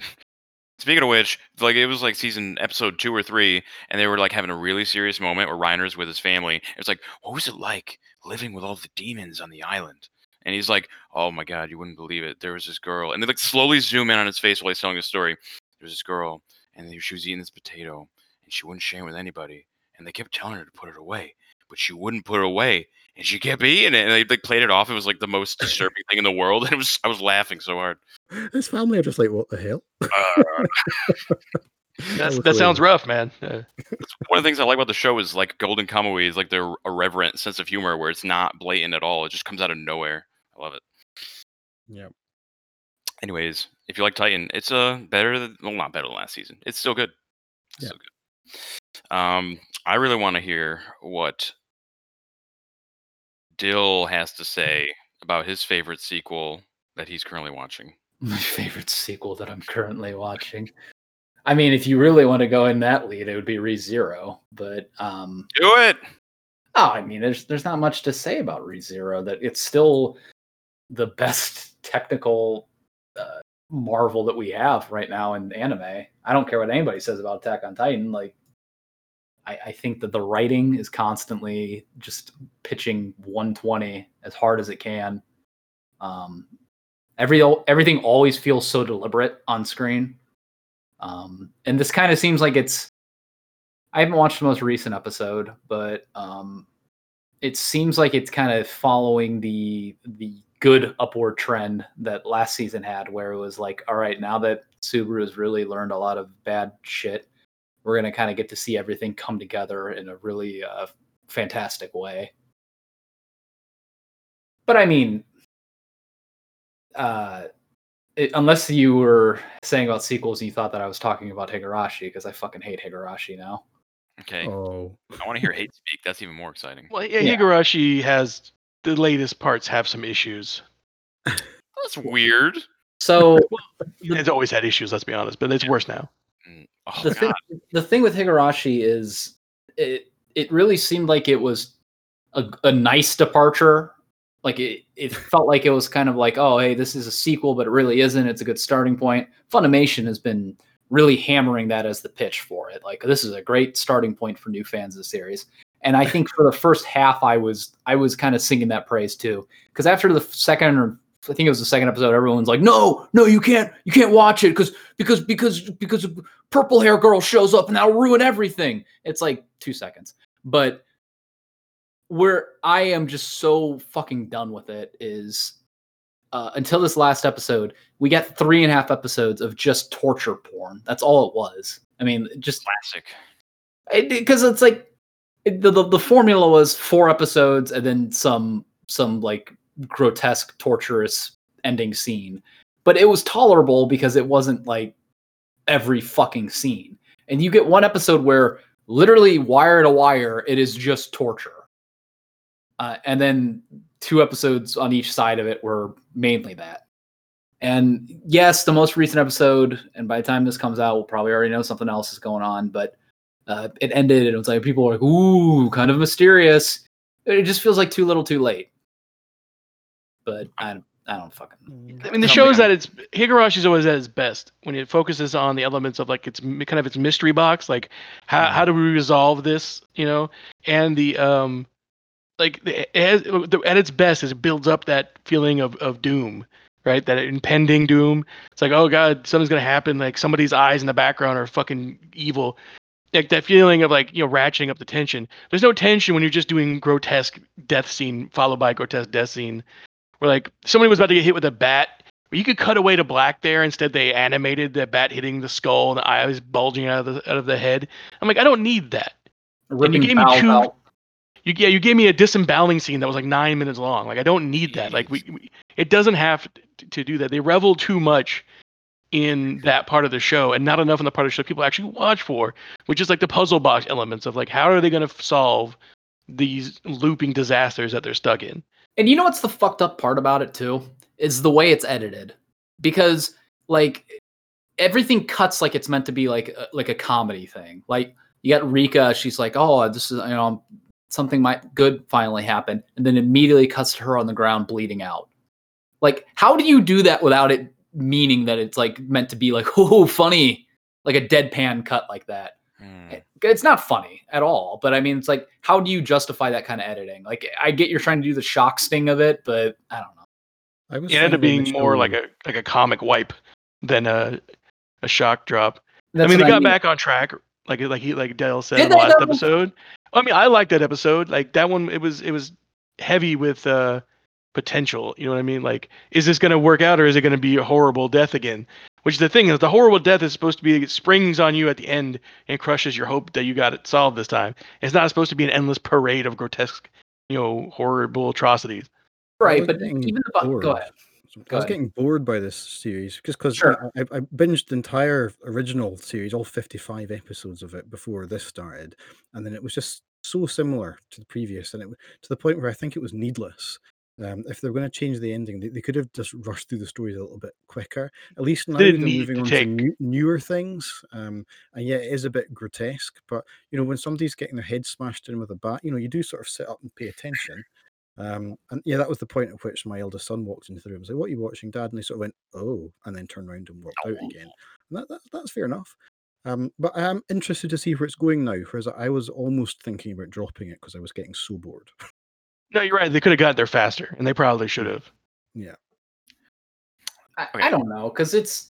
Speaking of which, like it was like season episode two or three, and they were like having a really serious moment where Reiner's with his family. It's like, what was it like living with all the demons on the island? And he's like, oh my god, you wouldn't believe it. There was this girl, and they like slowly zoom in on his face while he's telling the story. There was this girl, and she was eating this potato, and she wouldn't share it with anybody. And they kept telling her to put it away, but she wouldn't put it away, and she kept eating it. And they like played it off. It was like the most disturbing thing in the world. And it was, I was laughing so hard. His family are just like, what the hell? Uh, That's, was that sounds rough, man. Uh, one of the things I like about the show is like Golden Kamui is like their irreverent sense of humor where it's not blatant at all. It just comes out of nowhere. I love it. Yep. Anyways, if you like Titan, it's uh better than well not better than last season. It's still good. It's Yeah. Still good. Um I really want to hear what Dill has to say about his favorite sequel that he's currently watching. My favorite sequel that I'm currently watching. I mean, if you really want to go in that lead, it would be ReZero. But um, Do it. Oh, I mean, there's there's not much to say about ReZero. That it's still the best technical uh, marvel that we have right now in anime. I don't care what anybody says about Attack on Titan. Like, I, I think that the writing is constantly just pitching 120 as hard as it can. Um, every everything always feels so deliberate on screen. Um, and this kind of seems like it's I haven't watched the most recent episode, but um, it seems like it's kind of following the the good upward trend that last season had, where it was like, all right, now that Subaru has really learned a lot of bad shit, we're gonna kind of get to see everything come together in a really uh, fantastic way. But I mean, uh, it, unless you were saying about sequels and you thought that I was talking about Higurashi, because I fucking hate Higurashi now. Okay. Oh, I want to hear hate speak. That's even more exciting. well, yeah, Yeah. Higurashi has the latest parts have some issues. That's weird. So It's always had issues, let's be honest, but it's worse now. Oh the thing the thing with Higurashi is it it really seemed like it was a, a nice departure. Like it, it felt like it was kind of like, oh hey, this is a sequel, but it really isn't. It's a good starting point. Funimation has been really hammering that as the pitch for it. Like this is a great starting point for new fans of the series. And I think for the first half, I was I was kind of singing that praise too. Because after the second or I think it was the second episode, everyone's like, no, no, you can't, you can't watch it because because because because purple hair girl shows up and that'll ruin everything. It's like two seconds. But where I am just so fucking done with it is uh, until this last episode, we got three and a half episodes of just torture porn. That's all it was. I mean, just Classic. because it's like it, the, the the formula was four episodes and then some some like grotesque torturous ending scene. But it was tolerable because it wasn't like every fucking scene. And you get one episode where literally wire to wire it is just torture. Uh, and then two episodes on each side of it were mainly that. And yes the most recent episode and by the time this comes out we'll probably already know something else is going on but uh, it ended and it was like people were like ooh kind of mysterious. It just feels like too little too late but I, don't, I don't fucking. I mean, the show is I'm- its Higurashi is always at its best when it focuses on the elements of like its kind of its mystery box, like how how do we resolve this, you know, and the um, like the, has, the, at its best is it builds up that feeling of of doom, right? That impending doom. It's like oh god, something's gonna happen. Like somebody's eyes in the background are fucking evil. Like that feeling of like you know ratcheting up the tension. There's no tension when you're just doing grotesque death scene followed by grotesque death scene where like somebody was about to get hit with a bat, but you could cut away to black there. Instead, they animated the bat hitting the skull and the eyes bulging out of the out of the head. I'm like, I don't need that. you gave me two- out. You yeah, you gave me a disemboweling scene that was like nine minutes long. Like I don't need that. Like we, we it doesn't have to, to do that. They revel too much in that part of the show and not enough in the part of the show people actually watch for, which is like the puzzle box elements of like how are they going to solve these looping disasters that they're stuck in. And you know what's the fucked up part about it too? Is the way it's edited. Because like everything cuts like it's meant to be like a, like a comedy thing. Like you got Rika, she's like, "Oh, this is you know something might good finally happen," and then immediately cuts to her on the ground bleeding out. Like, how do you do that without it meaning that it's like meant to be like, "Oh, funny," like a deadpan cut like that? Hmm. it's not funny at all but i mean it's like how do you justify that kind of editing like i get you're trying to do the shock sting of it but i don't know I was It ended up being more like a like a comic wipe than a a shock drop. That's I mean, what they got back on track, like like he like Dale said Did in the last episode. I mean, I liked that episode. Like that one, it was it was heavy with uh potential. You know what I mean? Like, is this going to work out or is it going to be a horrible death again? Which the thing is, the horrible death is supposed to be it springs on you at the end and crushes your hope that you got it solved this time. It's not supposed to be an endless parade of grotesque, you know, horrible atrocities. right but even the bu- bored. go ahead I was ahead. getting bored by this series just because Sure. I, I binged the entire original series, all 55 episodes of it before this started, and then it was just so similar to the previous, and it to the point where I think it was needless. Um, if they're going to change the ending, they, they could have just rushed through the stories a little bit quicker. At least now they're didn't moving to on take- to new, newer things, um, and yeah, it is a bit grotesque. But you know, when somebody's getting their head smashed in with a bat, you know, you do sort of sit up and pay attention. Um, and yeah, that was the point at which my eldest son walked into the room and said, What are you watching, Dad? And he sort of went, Oh, and then turned around and walked out again. And that, that, that's fair enough. Um, but I am interested to see where it's going now, whereas I was almost thinking about dropping it because I was getting so bored. No, you're right. They could have got there faster, and they probably should have. yeah. I, Okay. I don't know because it's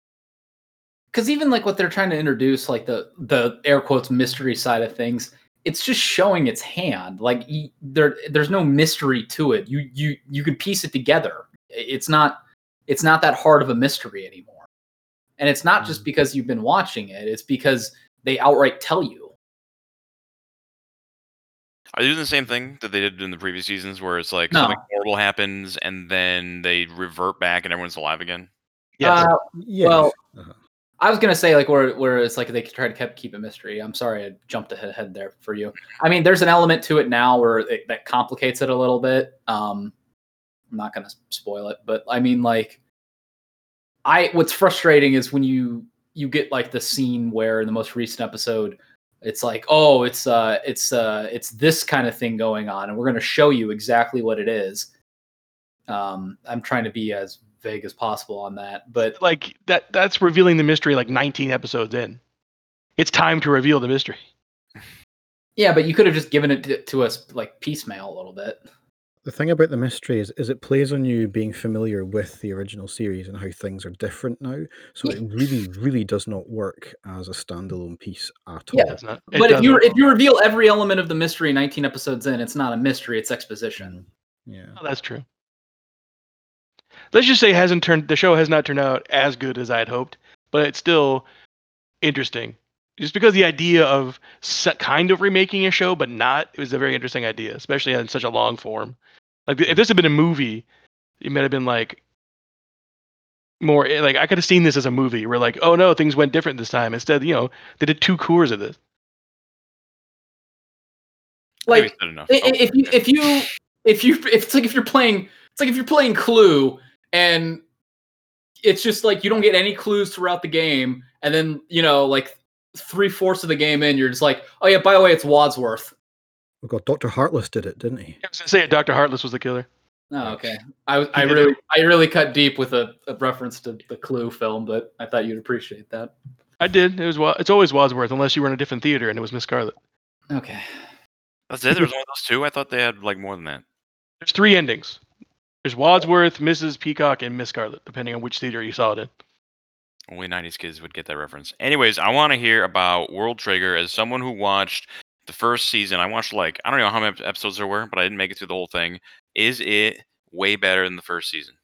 because even like what they're trying to introduce like the the air quotes mystery side of things it's just showing its hand like y- there there's no mystery to it you you you could piece it together it's not it's not that hard of a mystery anymore and it's not just Mm. because you've been watching it it's because they outright tell you Are they doing the same thing that they did in the previous seasons, where it's like No. something horrible happens and then they revert back and everyone's alive again? Yes. Uh, Yes. Well, Uh-huh. I was gonna say like where where it's like they try to keep keep a mystery. I'm sorry I jumped ahead there for you. I mean, there's an element to it now where it, that complicates it a little bit. Um, I'm not gonna spoil it, but I mean like, I what's frustrating is when you you get like the scene where in the most recent episode it's like oh it's uh it's uh it's this kind of thing going on and we're going to show you exactly what it is um i'm trying to be as vague as possible on that but like that that's revealing the mystery like 19 episodes in. It's time to reveal the mystery. Yeah, but you could have just given it to, to us like piecemeal a little bit. The thing about the mystery is, is it plays on you being familiar with the original series and how things are different now. So it really, really does not work as a standalone piece at all. Yeah. That's not. it But if you if you reveal every element of the mystery 19 episodes in, it's not a mystery, it's exposition. Mm, yeah. Oh, that's true. Let's just say it hasn't turned the show has not turned out as good as I had hoped, but it's still interesting. Just because the idea of se- kind of remaking a show but not it was a very interesting idea, especially in such a long form. Like if this had been a movie, it might have been like more eh, like I could have seen this as a movie where like oh no things went different this time. Instead, you know they did two cours of this. Like said enough. i- i- Oh, if you if you if you if it's like if you're playing it's like if you're playing Clue and it's just like you don't get any clues throughout the game, and then you know like three fourths of the game in, you're just like, oh yeah, by the way, it's Wadsworth. Oh god, Dr. Heartless did it, didn't he? I was gonna say Dr. Heartless was the killer. Oh, okay. I I He did really I really cut deep with a, a reference to the Clue film, but I thought you'd appreciate that. I did. It was Wa- it's always Wadsworth unless you were in a different theater and it was Miss Scarlet. Okay. That's it. There was only those two. I thought they had like more than that. There's three endings. There's Wadsworth, Mrs. Peacock, and Miss Scarlet, depending on which theater you saw it in. Only 90s kids would get that reference. Anyways, I want to hear about World Trigger as someone who watched the first season. I watched like I don't know how many episodes there were, but I didn't make it through the whole thing. Is it way better than the first season?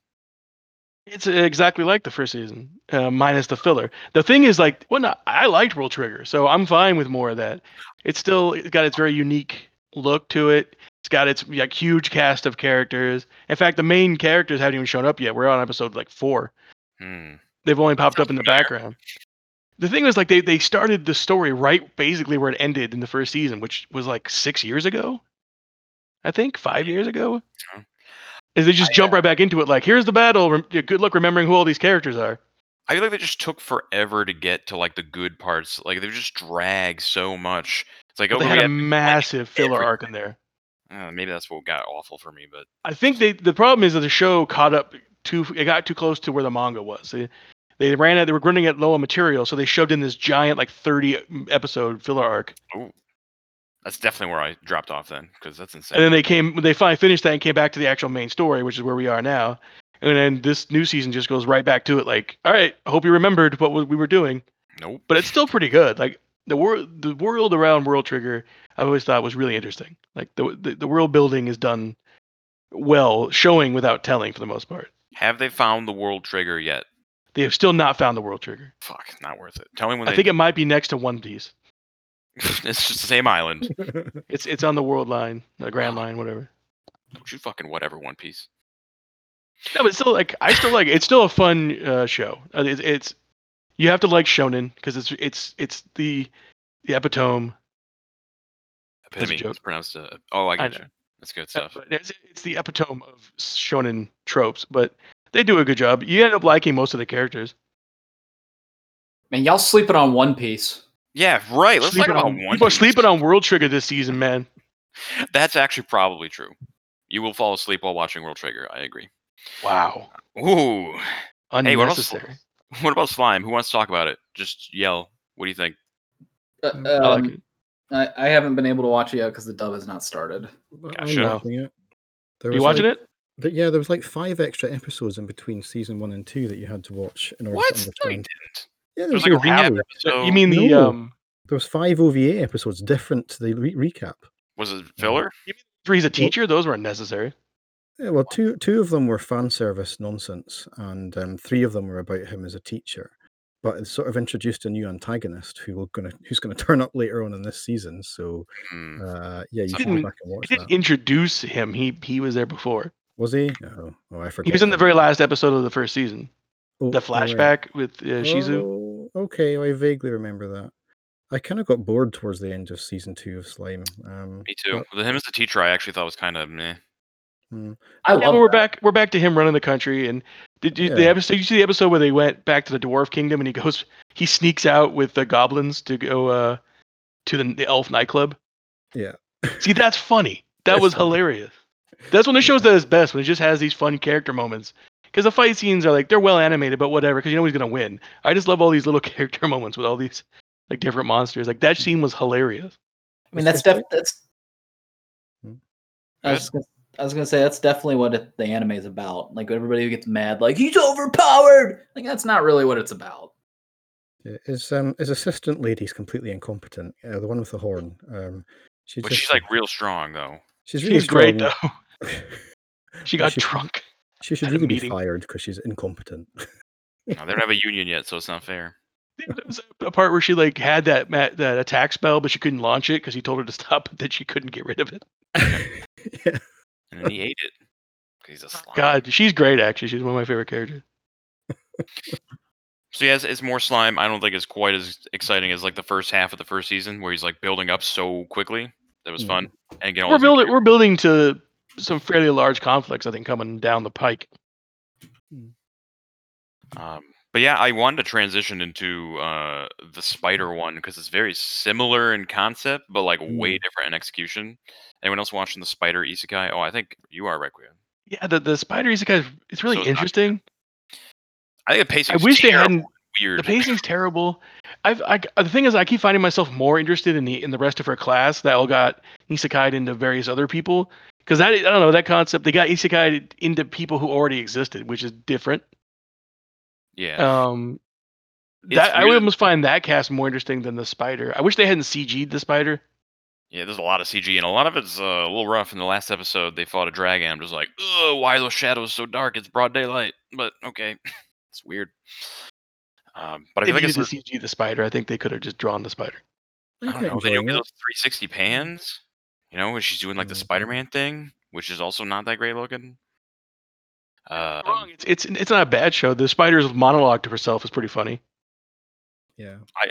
It's exactly like the first season, uh, minus the filler. The thing is, like, well, no, I liked World Trigger, so I'm fine with more of that. It's still it's got its very unique look to it. It's got its like huge cast of characters. In fact, the main characters haven't even shown up yet. We're on episode like four. Hmm. They've only popped up in the background. The thing was, like, they they started the story right basically where it ended in the first season, which was like six years ago. I think five years ago. Oh. Is they just I, jump right back into it? Like, here's the battle. Rem- good luck remembering who all these characters are. I feel like they just took forever to get to like the good parts. Like they just dragged so much. It's like okay, they had a massive filler everything. arc in there. uh, maybe that's what got awful for me. But I think they the problem is that the show caught up too it got too close to where the manga was. They they ran out they were running at low on material, so they shoved in this giant like 30 episode filler arc. that's definitely where I dropped off then because that's insane. And then they came they finally finished that and came back to the actual main story, which is where we are now. And then this new season just goes right back to it like, all right, I hope you remembered what we were doing. nope. But it's still pretty good. Like the world the world around World Trigger I always thought was really interesting. Like the the, the world building is done well, showing without telling for the most part. Have they found the world trigger yet? They have still not found the world trigger. Fuck, not worth it. Tell me when I they. think it might be next to One Piece. it's just the same island. It's it's on the world line, the Grand Line, whatever. Don't you fucking whatever One Piece. No, but still, like I still like it's still a fun uh, show. Uh, It's, it's you have to like shonen because it's it's it's the the epitome. Epitome. joke. It's pronounced. Uh, oh, I I get know. you. That's good Uh, stuff. but It's, it's the epitome of shonen tropes, but they do a good job. You end up liking most of the characters. Man, y'all sleeping on One Piece. Yeah, right. Let's talk Sleeping about on, One people are sleeping on World Trigger this season, man. That's actually probably true. You will fall asleep while watching World Trigger. I agree. Wow, Ooh. Hey, what else? unnecessary. What about slime? Who wants to talk about it? Just yell. What do you think? Uh, I like um, it. I, I haven't been able to watch it yet because the dub has not started. I'm Gotcha. watching it. There You watching like, it? th- Yeah, there was like five extra episodes in between season one and two that you had to watch in order What? to No, you understand. didn't. Yeah, There was there like a was recap episode. you mean the No. um? There was five OVA episodes different to the re- recap. Was it filler? Where he's a teacher? Those were unnecessary. Yeah, well, two two of them were fan service nonsense, and um, three of them were about him as a teacher. But it sort of introduced a new antagonist who will gonna who's gonna turn up later on in this season. So Hmm. uh, yeah, you should Didn't- go back and He didn't that. introduce him. He he was there before. Was he? Oh, oh I forgot. He was in the very last episode of the first season. Oh, The all right. flashback with uh, Shizu. Oh, okay, I vaguely remember that. I kind of got bored towards the end of season two of Slime. Um, Me too. With him as a teacher, I actually thought was kind of meh. Hmm. I Yeah, love we're that. back. We're back to him running the country. And did you, the Yeah. episode? You see the episode where they went back to the dwarf kingdom, and he goes, he sneaks out with the goblins to go uh, to the, the elf nightclub. Yeah. See, that's funny. That That's was funny. hilarious. That's when the show's at its best. When it just has these fun character moments. Because the fight scenes are like they're well animated, but whatever. Because you know he's gonna win. I just love all these little character moments with all these like different monsters. Like that scene was hilarious. I mean, that's def- that's. Hmm. I was, gonna, I was gonna say that's definitely what it, the anime is about. Like everybody who gets mad, like he's overpowered. Like that's not really what it's about. Yeah, His um his assistant lady's completely incompetent. Uh, the one with the horn. Um, she But just, she's like real strong though. she's really She's great though. She got She- drunk. She should really be fired because she's incompetent. No, they don't have a union yet, so it's not fair. There was a part where she like had that ma- that attack spell, but she couldn't launch it because he told her to stop, but then she couldn't get rid of it. yeah. And then he ate it. 'Cause he's a slime. God, she's great. Actually, she's one of my favorite characters. So yeah, it's, it's more slime. I don't think it's quite as exciting as like the first half of the first season, where he's like building up so quickly. That was fun. And again, We're building. We're building to some fairly large conflicts. I think coming down the pike. Um, but yeah, I wanted to transition into uh, the spider one because it's very similar in concept, but like way different in execution. Anyone else watching the spider isekai? Oh, I think you are Requiem. Yeah, the the spider isekai is it's really So it's not- interesting. I think the pacing. I wish they hadn't. weird. The pacing's terrible. I've I, the thing is, I keep finding myself more interested in the in the rest of her class that all got isekai into various other people because that I don't know that concept. They got isekai into people who already existed, which is different. Yeah. Um, It's that I would almost find that cast more interesting than the spider. I wish they hadn't CG'd the spider. Yeah, there's a lot of CG, and a lot of it's uh, a little rough. In the last episode, they fought a dragon. I'm just like, oh, why are those shadows so dark? It's broad daylight. But okay, it's weird. Um, but I If feel they like it's needed to CG the spider, I think they could have just drawn the spider. I don't know. They don't get those 360 pans, you know, when she's doing like the Mhm. Spider-Man thing, which is also not that great looking. Uh, Wrong. It's, it's it's not a bad show. The spider's monologue to herself is pretty funny. Yeah. I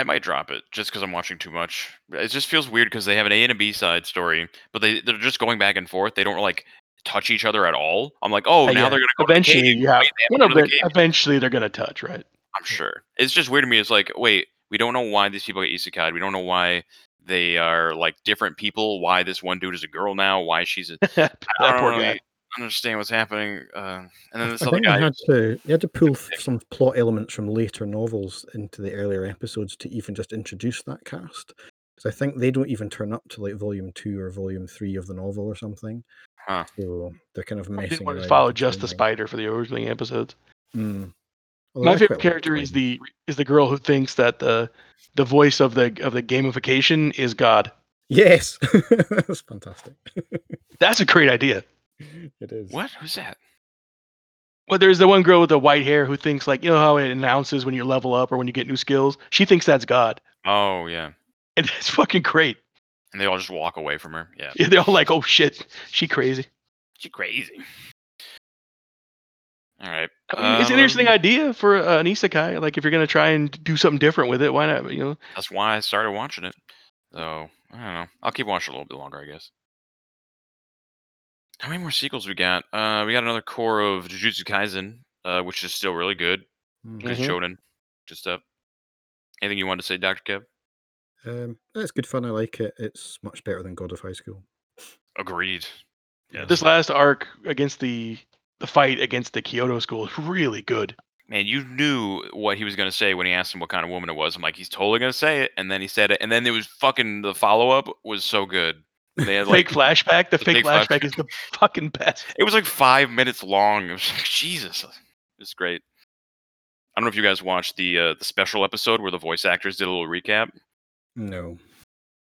I might drop it just because I'm watching too much. It just feels weird because they have an A and a B side story, but they they're just going back and forth. They don't like touch each other at all. I'm like, oh, Uh, now yeah. they're gonna go to the Eventually, cave. yeah. Wait, they to bit, the eventually they're gonna touch, right? I'm sure. It's just weird to me. It's like, wait, we don't know why these people get isekai. We don't know why they are like different people. Why this one dude is a girl now? Why she's a. that I poor really guy. Understand what's happening. Uh, and then this I other guy. they had to they had to pull some plot elements from later novels into the earlier episodes to even just introduce that cast. Because I think they don't even turn up to like volume two or volume three of the novel or something. Huh. So they're kind of messing. I messing didn't want to follow just the spider for the original episodes. Mm. Although My favorite quite like character is the is the girl who thinks that the the voice of the of the gamification is God. yes, that's fantastic. That's a great idea. it is. What? Who's that? Well, there's the one girl with the white hair who thinks like you know how it announces when you level up or when you get new skills. She thinks that's God, Oh yeah. and it's fucking great. And they all just walk away from her. Yeah. Yeah, They're all like, "Oh shit, she crazy." She crazy. All right. I mean, it's an interesting Um, idea for uh, an isekai. Like if you're gonna try and do something different with it, why not? You know, That's why I started watching it. So I don't know. I'll keep watching a little bit longer, I guess. How many more sequels we got? Uh, we got another cour of Jujutsu Kaisen, uh, which is still really good. Good Mhm. shonen. Good stuff. Anything you wanted to say, Doctor Kev? Um, it's good fun. I like it. It's much better than God of High School. Agreed. Yeah, this last arc against the the fight against the Kyoto school is really good. Man, you knew what he was gonna say when he asked him what kind of woman it was. I'm like, he's totally gonna say it, and then he said it, and then it was fucking the follow up was so good. They had like fake flashback. The, the fake fake flashback flashback. is the fucking best. it was like five minutes long. It was like Jesus, it's great. I don't know if you guys watched the uh, the special episode where the voice actors did a little recap. No.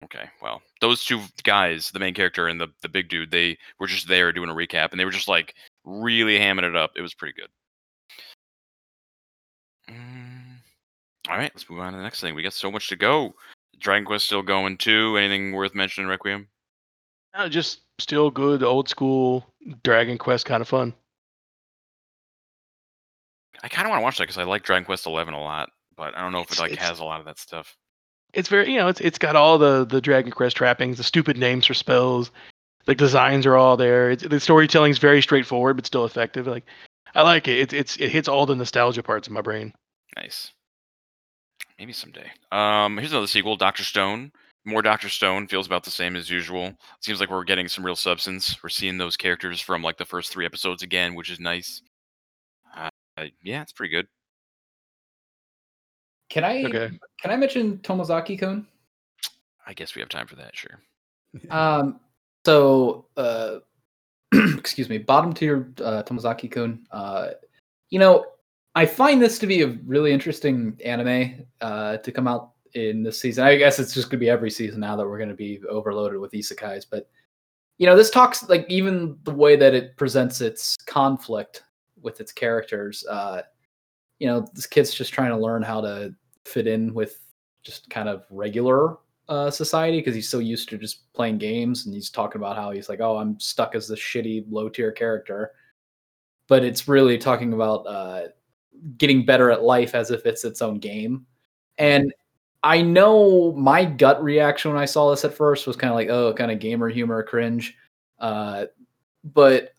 Okay, well, those two guys, the main character and the the big dude, they were just there doing a recap, and they were just like really hamming it up. It was pretty good. Mm, all right, let's move on to the next thing. We got so much to go. Dragon Quest still going too. Anything worth mentioning, Requiem? Just still good, old school Dragon Quest kind of fun. I kind of want to watch that because I like Dragon Quest Eleven a lot, but I don't know if it like it's- has a lot of that stuff. It's very, you know, it's it's got all the the Dragon Quest trappings, the stupid names for spells, the designs are all there. It's, the storytelling's very straightforward but still effective. Like, I like it. It's it's it hits all the nostalgia parts of my brain. Nice. Maybe someday. Um, here's another sequel, Doctor Stone. More Doctor Stone feels about the same as usual. Seems like we're getting some real substance. We're seeing those characters from like the first three episodes again, which is nice. Uh, yeah, it's pretty good. Can I Okay. can I mention Tomozaki Kun? I guess we have time for that. Sure. Um, so, uh, excuse me, bottom tier uh, Tomozaki Kun. Uh, you know, I find this to be a really interesting anime uh, to come out in this season. I guess it's just going to be every season now that we're going to be overloaded with isekais. But you know, this talks like even the way that it presents its conflict with its characters. Uh, you know, this kid's just trying to learn how to fit in with just kind of regular uh, society because he's so used to just playing games and he's talking about how he's like oh i'm stuck as this shitty low tier character but it's really talking about uh, getting better at life as if it's its own game and i know my gut reaction when i saw this at first was kind of like oh kind of gamer humor cringe uh, but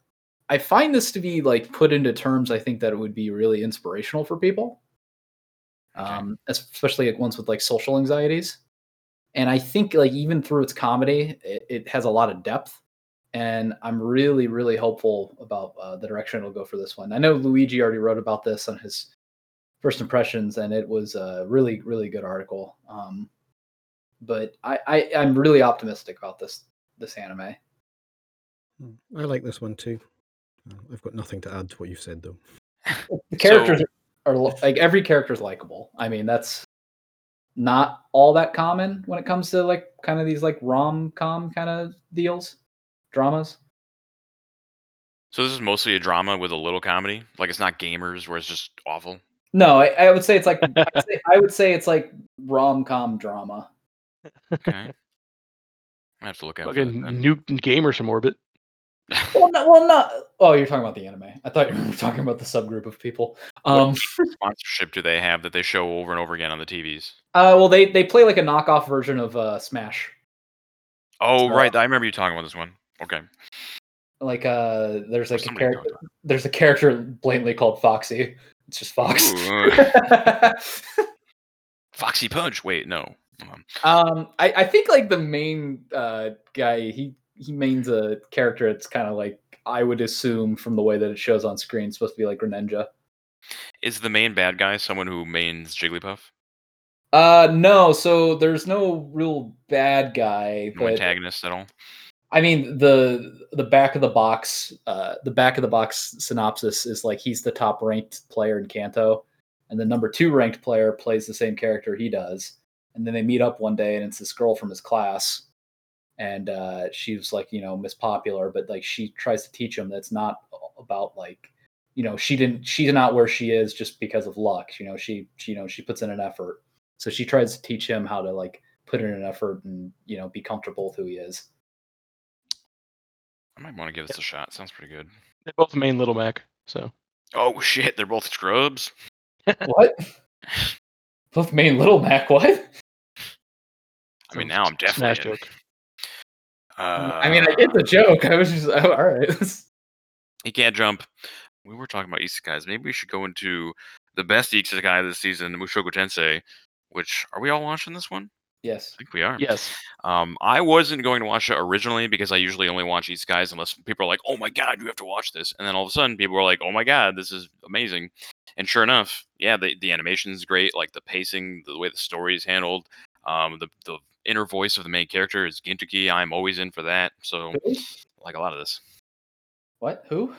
i find this to be like put into terms i think that it would be really inspirational for people Okay. um, especially like ones with like social anxieties and I think like even through its comedy, it, it has a lot of depth. and I'm really, really hopeful about uh, the direction it'll go for this one. I know Luigi already wrote about this on his first impressions, and it was a really, really good article. Um, but I, I, I'm really optimistic about this this anime. Hmm, I like this one too. Uh, I've got nothing to add to what you've said though. The characters are like every character is likable. I mean, that's not all that common when it comes to like kind of these like rom com kind of deals, dramas. So this is mostly a drama with a little comedy. Like it's not gamers where it's just awful. No, I, I would say it's like I'd say, I would say it's like rom com drama. Okay. I have to look out for Fucking that. then. nuke gamers from orbit. Well, no, well, not. Oh, you're talking about the anime. I thought you were talking about the subgroup of people. Um, What sponsorship do they have that they show over and over again on the TVs? uh, well, they they play like a knockoff version of uh, Smash. Oh, So- right. I remember you talking about this one. Okay. Like, uh, there's like a character. There's a character blatantly called Foxy. It's just Fox. Foxy Punch. Wait, no. Hold. Um, I, I think like the main uh guy he he mains a character. It's kind of like I would assume from the way that it shows on screen, supposed to be like Greninja. Is the main bad guy someone who mains Jigglypuff? Uh, no. So there's no real bad guy, No but antagonist at all? I mean the the back of the box, uh, the back of the box synopsis is like he's the top ranked player in Kanto, and the number two ranked player plays the same character he does, and then they meet up one day, and it's this girl from his class, and uh, she was like you know Miss Popular, but like she tries to teach him that's not about like you know she didn't she's not where she is just because of luck, you know she, she you know she puts in an effort, so she tries to teach him how to like put in an effort and you know be comfortable with who he is. I might want to give this a shot. Sounds pretty good. They're both main Little Mac. So Oh shit, they're both scrubs. What? Both main Little Mac. What? I mean, now I'm definitely. smash in. joke. Uh, I mean, I get the joke. I was just oh, all right. He can't jump. We were talking about isekais. Maybe we should go into the best isekai this season, Mushoku Tensei. Which are we all watching this one? Yes. I think we are. Yes. Um, I wasn't going to watch it originally because I usually only watch these guys unless people are like, "Oh my god, you have to watch this," and then all of a sudden people were like, "Oh my god, this is amazing," and sure enough, yeah, the the animation is great, like the pacing, the way the story is handled, um, the the inner voice of the main character is Gintoki. I'm always in for that. So Who? like a lot of this. What? Who?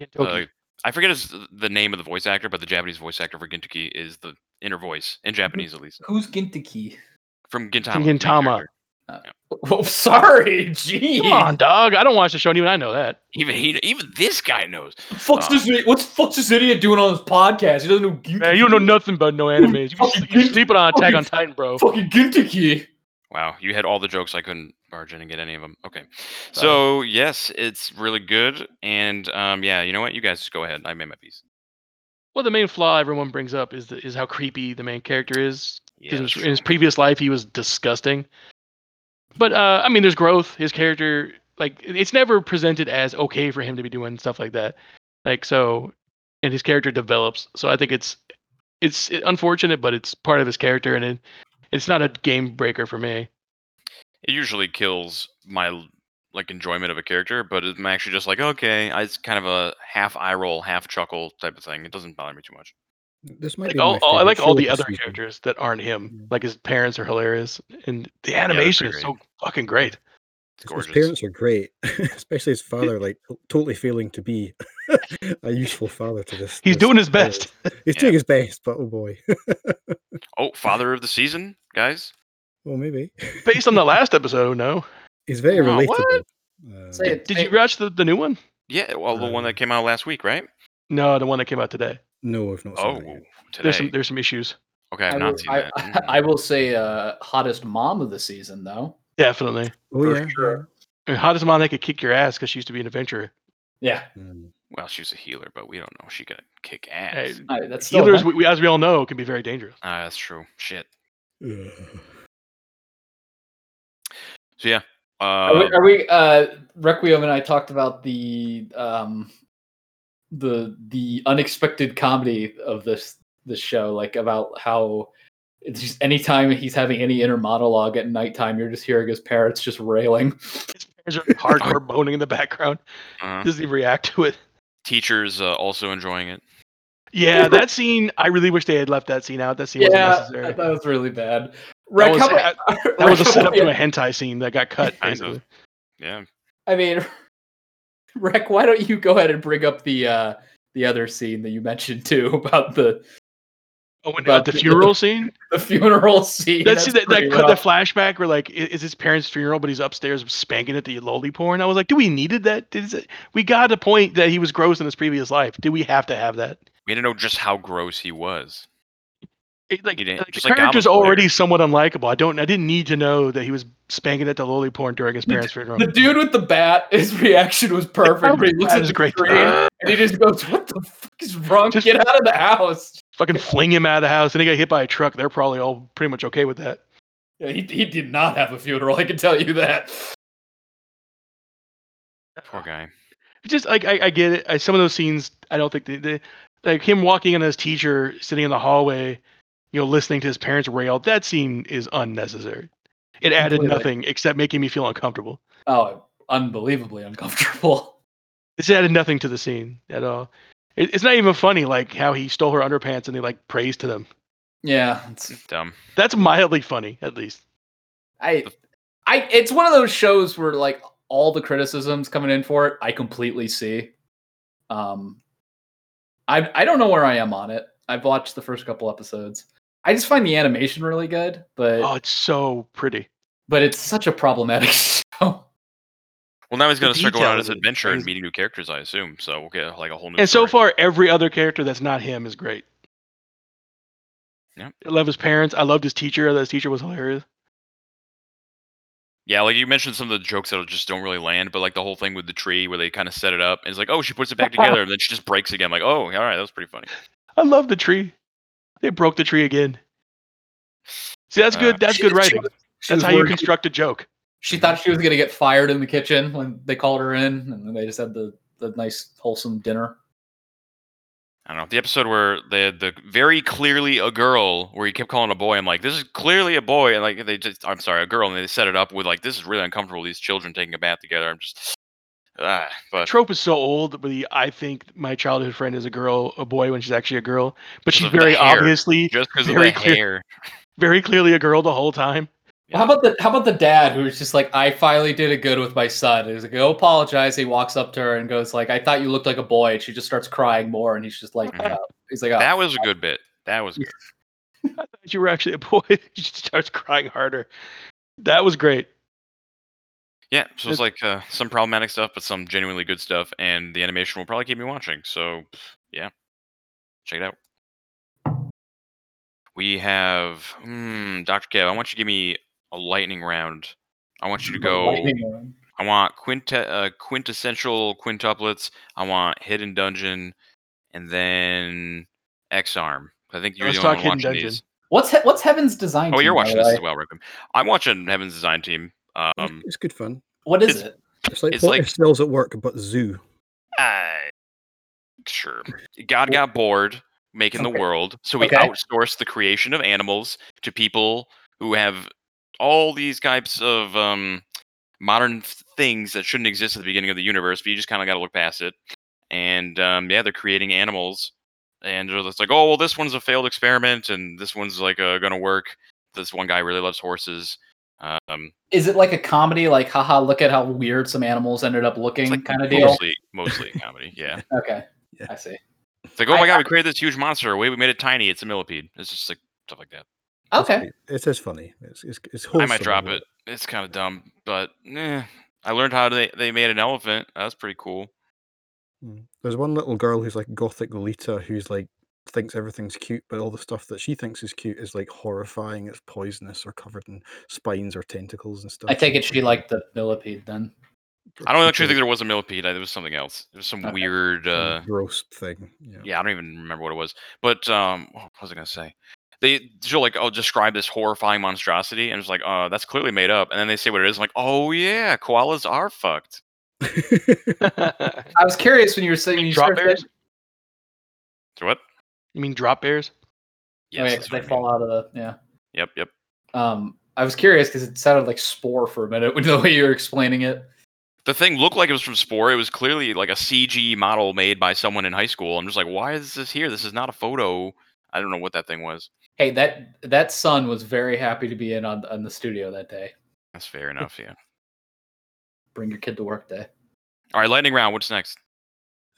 Gintoki. Uh, I forget his, the name of the voice actor, but the Japanese voice actor for Gintoki is the inner voice in Japanese at least Who's Gintaki? From Gintama. From the Gintama. character. Oh, sorry. Gee. Come on, dog. I don't watch the show, and even I know that. Even he, even this guy knows. Fuck's Uh, this? What's fuck's this idiot doing on this podcast? He doesn't know Gintaki. Man, you don't know nothing about no animes. You, Fucking you Gint- sleeping on Attack on Titan, bro. Fucking Gintaki. Wow, you had all the jokes. I couldn't barge in and get any of them. Okay, so yes, it's really good, and um, yeah, you know what? You guys just go ahead. I made my piece. Well, the main flaw everyone brings up is the, is how creepy the main character is. Yeah, in, his, in his previous life, he was disgusting. But uh, I mean, there's growth. His character, like, it's never presented as okay for him to be doing stuff like that. Like, so, and his character develops. So I think it's it's unfortunate, but it's part of his character, and it, it's not a game breaker for me. it usually kills my like enjoyment of a character, but I'm actually just like, okay, it's kind of a half eye roll, half chuckle type of thing. It doesn't bother me too much. This might Like be all, all, I like all the other season. characters that aren't him. Yeah. Like his parents are hilarious, and the they're animation is so fucking great. It's His parents are great, especially his father, like totally failing to be a useful father to this. He's this doing his child. best. He's Yeah. doing his best, but oh boy. Oh, father of the season, guys. well, maybe Based on the last episode, no. he's very Oh, what? relatable. Uh, Say it. Did you watch the, the new one? Yeah, well, the one that came out last week, right? No, the one that came out today. No, I've not seen Oh, that yet. today. There's some there's some issues. okay, I've I not will, seen I, that. Mm. I will say uh, hottest mom of the season though. Definitely. Oh for yeah, sure. I mean, hottest mom that could kick your ass because she used to be an adventurer. Yeah, yeah. Mm. Well, she's a healer, but we don't know. She could kick ass. Hey, I- that's still healers, we, we, as we all know, can be very dangerous. Ah, that's true. Shit. Ugh. So yeah. Uh, Are we, are we uh Requiem and I talked about the um the the unexpected comedy of this this show, like about how it's just anytime he's having any inner monologue at nighttime, you're just hearing his parents just railing. His There's a hardcore boning in the background. Uh, Does he react to it. teachers uh, also enjoying it. Yeah, that scene. I really wish they had left that scene out. That scene wasn't Yeah, necessary. that was really bad. Rick, was- how that- about- That was a Rick, setup to a hentai scene that got cut. Kind of. Basically. Yeah. I mean, Rick, why don't you go ahead and bring up the uh the other scene that you mentioned too about the Oh, when, About uh, the the- funeral scene. the funeral scene? That's, that, that pretty cut the flashback where like i- is his parents' funeral, but he's upstairs spanking at the loli porn. I was like, do we needed that? Did it, we got a point that he was gross in his previous life. Do we have to have that? We didn't know just how gross he was. It, like, He like, the character's Goblin Slayer. already somewhat unlikable. I don't. I didn't need to know that he was spanking at the loli porn during his parents' funeral. The dude with the bat, his reaction was perfect. Where he looks at the great. screen and he just goes, "What the fuck is wrong? Just- Get out of the house!" Fucking fling him out of the house, and he got hit by a truck. They're probably all pretty much okay with that. Yeah, he he did not have a funeral. I can tell you that. Poor guy. Just like I, I get it. I, some of those scenes, I don't think they, they like him walking in as teacher, sitting in the hallway, you know, listening to his parents rail. That scene is unnecessary. It added Completely. nothing except making me feel uncomfortable. Oh, unbelievably uncomfortable. This added nothing to the scene at all. It, it's not even funny, like how he stole her underpants and he like prays to them. Yeah, it's, Dumb. That's mildly funny, at least. I, I, it's one of those shows where like all the criticisms coming in for it, I completely see. Um, I I don't know where I am on it. I've watched the first couple episodes. I just find the animation really good, but Oh, it's so pretty. but it's such a problematic show. Well, now he's going to start going on detail his is adventure and crazy. meeting new characters, I assume. So we'll get like a whole new. And so far, every other character that's not him is great. Yeah, I love his parents. I loved his teacher. His teacher was hilarious. Yeah, like you mentioned some of the jokes that just don't really land, but like the whole thing with the tree where they kind of set it up, and it's like, oh, she puts it back together, and then she just breaks again. Like, oh, all right, that was pretty funny. I love the tree. They broke the tree again. See, that's Uh, good. That's She- good writing. she That's was how you construct a joke. She thought she was gonna get fired in the kitchen when they called her in, and they just had the the nice wholesome dinner. I don't know the episode where they had the very clearly a girl where he kept calling a boy. I'm like, this is clearly a boy, and like they just, I'm sorry, a girl, and they set it up with like, this is really uncomfortable. These children taking a bath together. I'm just, ah, but trope is so old, but the, I think my childhood friend is a girl, a boy when she's actually a girl, but she's very obviously, just because of very the clear- hair. very clearly a girl the whole time. How about the how about the dad who's just like, I finally did it good with my son. He's like, go apologize. He walks up to her and goes like, I thought you looked like a boy. And she just starts crying more, and he's just like, Mhm. uh, he's like, oh, That was a good bit. That was good. I thought you were actually a boy. she starts crying harder. That was great. Yeah, so it's It- like uh, some problematic stuff, but some genuinely good stuff, and the animation will probably keep me watching. So, yeah, check it out. We have hmm, Dr. Kev. I want you to give me a lightning round. I want you to go. I want quinte- uh, quintessential quintuplets. I want hidden dungeon, and then X Arm. I think you're Let's the only one watching Dungeon. these. What's he- what's Heaven's Design? Oh, Team, you're watching this way? as well, Rickman. I'm watching Heaven's Design Team. It's- Um, it's good fun. What is It's- it? It's like it's what like- if Cells at Work, but zoo. I sure. God got bored making Okay. the world, so we Okay. outsourced the creation of animals to people who have all these types of um, modern f- things that shouldn't exist at the beginning of the universe, but you just kind of got to look past it. And um, yeah, they're creating animals, and it's like, oh well, this one's a failed experiment, and this one's like uh, gonna work. This one guy really loves horses. Um, Is it like a comedy? Like, haha, look at how weird some animals ended up looking, like kind of deal. mostly, mostly a comedy. Yeah. Okay, Yeah. I see. It's like, oh I- my god, we created this huge monster. Wait, we made it tiny. It's a millipede. It's just like stuff like that. Okay, It is just funny. It's it's, it's I might drop it. It's kind of dumb, but eh. I learned how they, they made an elephant. That's pretty cool. Mm. There's one little girl who's like gothic Lolita who's like thinks everything's cute, but all the stuff that she thinks is cute is like horrifying. It's poisonous or covered in spines or tentacles and stuff. I take it she liked the millipede then. I don't actually think there was a millipede. There was something else. There was some Okay. weird. it Uh, gross thing. Yeah. yeah, I don't even remember what it was. But um, what was I gonna say? They she'll like, oh, describe this horrifying monstrosity, and it's like, oh, that's clearly made up. And then they say what it is. I'm like, oh yeah, koalas are fucked. I was curious when you were saying you drop started bears? What? You mean drop bears? Yes, oh, yeah, that's 'cause what they I fall out of the yeah. Yep, yep. Um, I was curious because it sounded like spore for a minute with the way you were explaining it. The thing looked like it was from Spore. It was clearly like a CG model made by someone in high school. I'm just like, why is this here? This is not a photo. I don't know what that thing was. Hey, that that son was very happy to be in on, on the studio that day. That's fair enough. Yeah. Bring your kid to work day. All right, lightning round. What's next?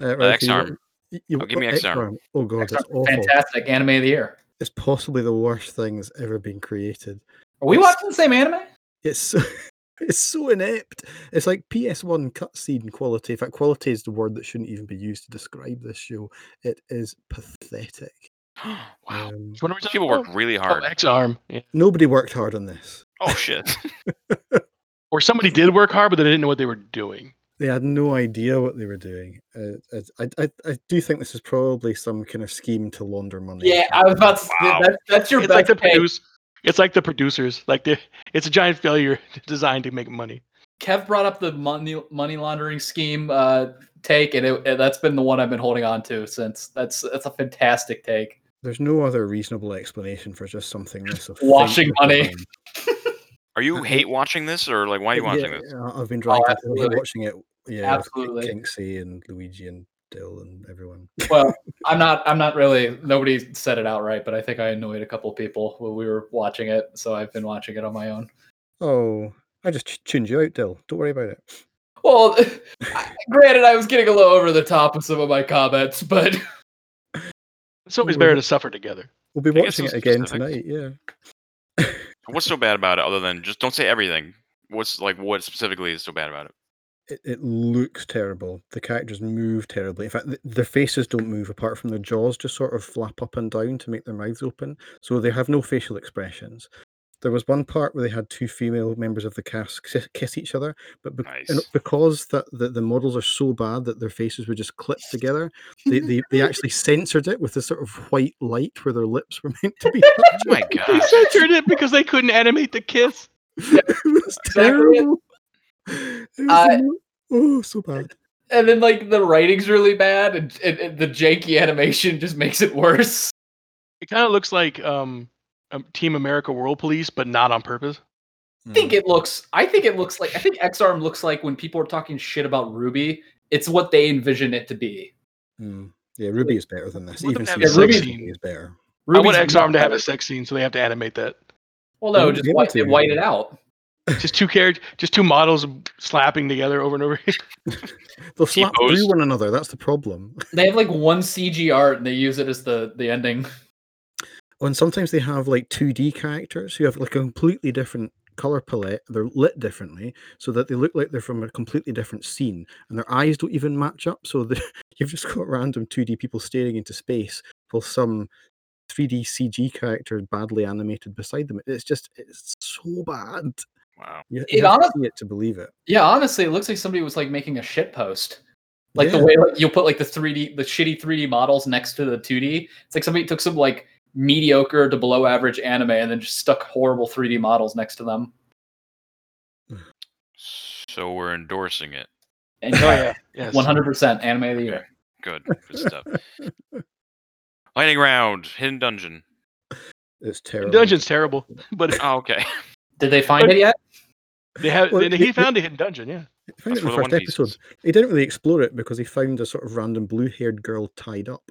Uh, The right, so you X-Arm. want- y- you- Oh, give me what, X-Arm. Oh god, it's awful. Fantastic anime of the year. It's possibly the worst thing that's ever been created. Are we It's- watching the same anime? It's so, it's so inept. It's like PS1 cutscene quality. In fact, quality is the word that shouldn't even be used to describe this show. It is pathetic. wow. Um, Which one are we people work about? really Oh, hard. X Arm. Yeah. nobody worked hard on this. Oh shit. Or somebody did work hard, but they didn't know what they were doing. They had no idea what they were doing. Uh, I, I, I do think this is probably some kind of scheme to launder money. Yeah, I was about to say Wow. that, that's your It's best like the take. produce. It's like the producers. Like they, it's a giant failure designed to make money. Kev brought up the money money laundering scheme uh, take, and, it, and that's been the one I've been holding on to since. That's that's a fantastic take. There's no other reasonable explanation for just something this Washing money. Are you hate watching this or like why are you watching yeah, this? I've been dragged into watching it. Yeah, Absolutely. Kinksy and Luigi and Dill and everyone. Well, I'm not. I'm not really. Nobody said it outright, but I think I annoyed a couple people when we were watching it, so I've been watching it on my own. Oh, I just ch- tuned you out, Dill. Don't worry about it. Well, granted, I was getting a little over the top with some of my comments, but It's always better to suffer together. We'll be I watching it again specifics? tonight. Yeah. What's so bad about it other than just don't say everything? What's like what specifically is so bad about it? It, it looks terrible. The characters move terribly. In fact, th- their faces don't move apart from their jaws just sort of flap up and down to make their mouths open. So they have no facial expressions. There was one part where they had two female members of the cast kiss, kiss each other, but bec- and Nice. because that the, the models are so bad that their faces were just clipped together, they, they, they actually censored it with this sort of white light where their lips were meant to be. Oh my They god. censored it because they couldn't animate the kiss. it was Exactly it. terrible. It was Uh, oh, so bad. and then like the writing's really bad, and, and, and the janky animation just makes it worse. It kind of looks like um, um, Team America World Police, but not on purpose. I think it looks. I think it looks like. I think EX-ARM looks like when people are talking shit about RWBY. It's what they envision it to be. Mm. Yeah, RWBY is better than this. Even them have Season a sex scene. is better. I want RWBY's X Arm to have a sex scene, so they have to animate that. Well, no, just white, white it out. Just two characters, just two models slapping together over and over. They'll slap T-pose. through one another. That's the problem. They have like one CG art, and they use it as the the ending. Oh, and sometimes they have like 2D characters who have like a completely different color palette. They're lit differently so that they look like they're from a completely different scene, and their eyes don't even match up. So the, you've just got random 2D people staring into space while some 3D CG character badly animated beside them. It's just it's so bad. Wow. You, It honestly to it to believe it. Yeah, honestly, it looks like somebody was like making a shit post. Like Yeah. the way like you put like the 3D, the shitty 3D models next to the 2D. It's like somebody took some like mediocre to below average anime and then just stuck horrible 3D models next to them. So we're endorsing it. And oh yeah, yes. one hundred percent anime of the year. Good. Good stuff. Lightning round. Hidden dungeon. It's terrible. Dungeon's terrible, but Oh, okay. Did they find it yet? they have. Well, they, they- he they- found a hidden dungeon. Yeah. I found That's it in for the the first episode. Pieces. He didn't really explore it because he found a sort of random blue-haired girl tied up.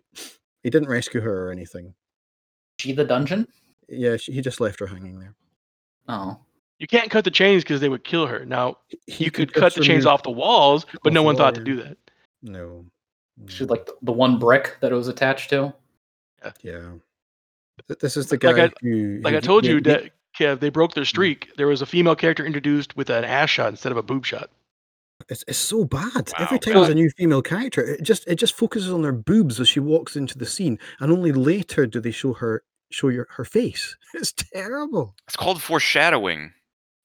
He didn't rescue her or anything. She the dungeon? Yeah, she, he just left her hanging there. Oh. You can't cut the chains because they would kill her. Now He you could just cut the chains off the walls, but no one thought to do that. No. She no, like the, the one brick that it was attached to. Yeah. Th- This is the Like guy I- who. Like who- I told yeah, you that Kev, they broke their hmm. streak. There was a female character introduced with an ass shot instead of a boob shot. It's, it's so bad. Wow. Every time there's a new female character, it just it just focuses on their boobs as she walks into the scene, and only later do they show her show your her face. It's terrible. It's called foreshadowing.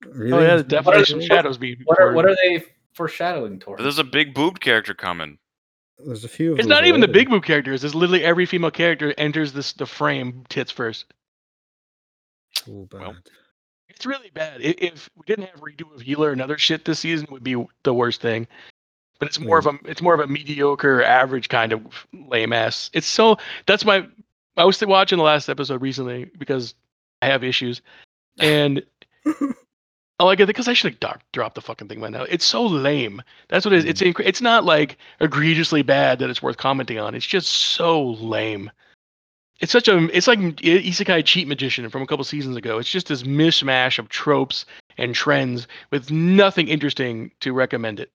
Really? Oh yeah, there's Is that definitely what some shadows being. What are what are they foreshadowing towards? There's a big boob character coming. There's a few. Of It's not even the big boob characters. It's literally every female character enters this the frame tits first. So bad. Well, It's really bad. I- If we didn't have redo of healer and other shit this season, it would be the worst thing. But it's more of a it's more of a mediocre, average kind of lame ass. It's so that's my. I was watching the last episode recently because I have issues, and Oh, I like it because I should have doc- dropped the fucking thing by now. It's so lame. That's what it is. It's mm. inc- it's not like egregiously bad that it's worth commenting on. It's just so lame. It's such a it's like Isekai Cheat Magician from a couple seasons ago. It's just this mishmash of tropes and trends with nothing interesting to recommend it.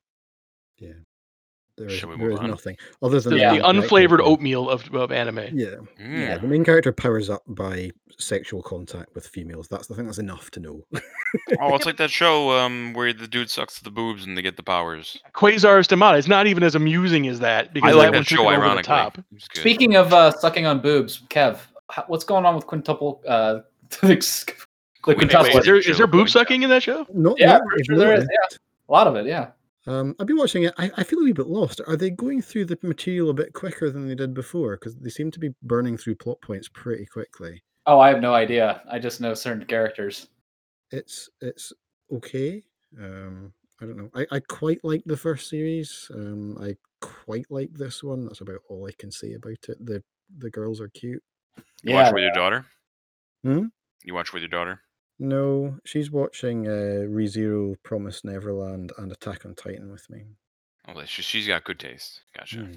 There is, Shall we move is on? nothing other than Yeah. the unflavored character- oatmeal of, of anime. Yeah, Mm. yeah. The main character powers up by sexual contact with females. That's I think that's enough to know. Oh, it's like that show um, where the dude sucks the boobs and they get the powers. Quasar Stamata. It's not even as amusing as that because I like that, that show it the ironically. top. Speaking of uh, sucking on boobs, Kev, how, what's going on with quintuple? Uh, the Wait, quintuple. Wait, is there, Show there boob sucking in that show? Not Yeah, yet, I'm pretty they've sure there not is. yet. Yeah, a lot of it. Yeah. Um, I've been watching it. I, I feel a wee bit lost. Are they going through the material a bit quicker than they did before? Because they seem to be burning through plot points pretty quickly. Oh, I have no idea. I just know certain characters. It's it's okay. Um, I don't know. I, I quite like the first series. Um, I quite like this one. That's about all I can say about it. The the girls are cute. You yeah. watch with your daughter? Hmm? You watch with your daughter? No, she's watching uh, ReZero, Promise Neverland, and Attack on Titan with me. Oh, she, she's got good taste. Gotcha.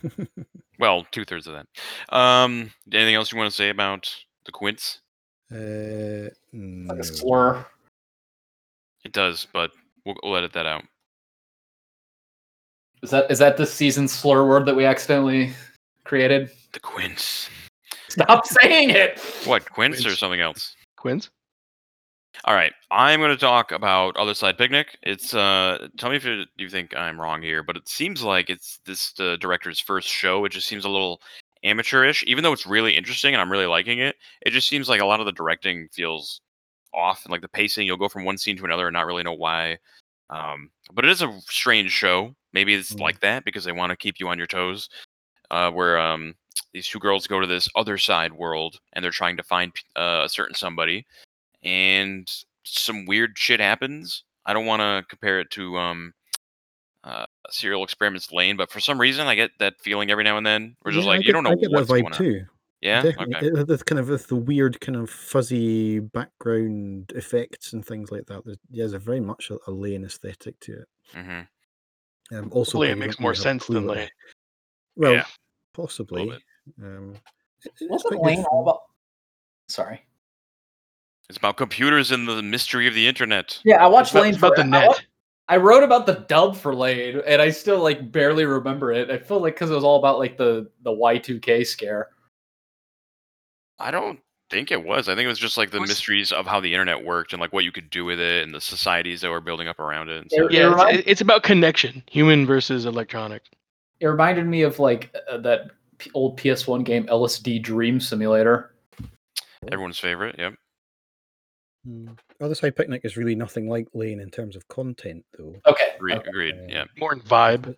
Hmm. Well, two thirds of that. Um, anything else you want to say about the Quints? uh, no. a slur. It does, but we'll, we'll edit that out. Is that is that the season slur word that we accidentally created? The Quints. Stop saying it. What, Quints or something else? Quins? All right, I'm going to talk about Other Side Picnic. It's uh, tell me if you, you think I'm wrong here, but it seems like it's this uh, director's first show. It just seems a little amateurish, even though it's really interesting and I'm really liking it. It just seems like a lot of the directing feels off, and like the pacing, you'll go from one scene to another and not really know why. Um, but it is a strange show. Maybe it's Mm. like that because they want to keep you on your toes. Uh, where um, these two girls go to this other side world and they're trying to find uh, a certain somebody and some weird shit happens. I don't want to compare it to um, uh, Serial Experiments Lain, but for some reason I get that feeling every now and then. We're just Yeah, I like, you don't know I get what's that vibe going on. too. Yeah. Definitely. Okay. It- it- the kind of with the weird kind of fuzzy background effects and things like that. There's, yeah, there's very much a, a Lain aesthetic to it. hmm Um, also, Hopefully it 'cause makes more really have a sense than what Lain. Well, Yeah, possibly. Um, it- Wasn't quite good Lain all about? Sorry. It's about computers and the mystery of the internet. Yeah, I watched It's Lain it's about for- the I wa- net. I wrote about the dub for Lain, and I still like barely remember it. I feel like because it was all about like the the Y two K scare. I don't think it was. I think it was just like the Was- mysteries of how the internet worked and like what you could do with it and the societies that were building up around it. And Yeah, stuff. Yeah, it's, it's about connection, human versus electronic. It reminded me of like uh, that old PS one game LSD Dream Emulator. Everyone's favorite. Yep. Mm. Other Side Picnic is really nothing like Lain in terms of content, though. Okay. Agreed. okay. Agreed. Yeah. More in vibe.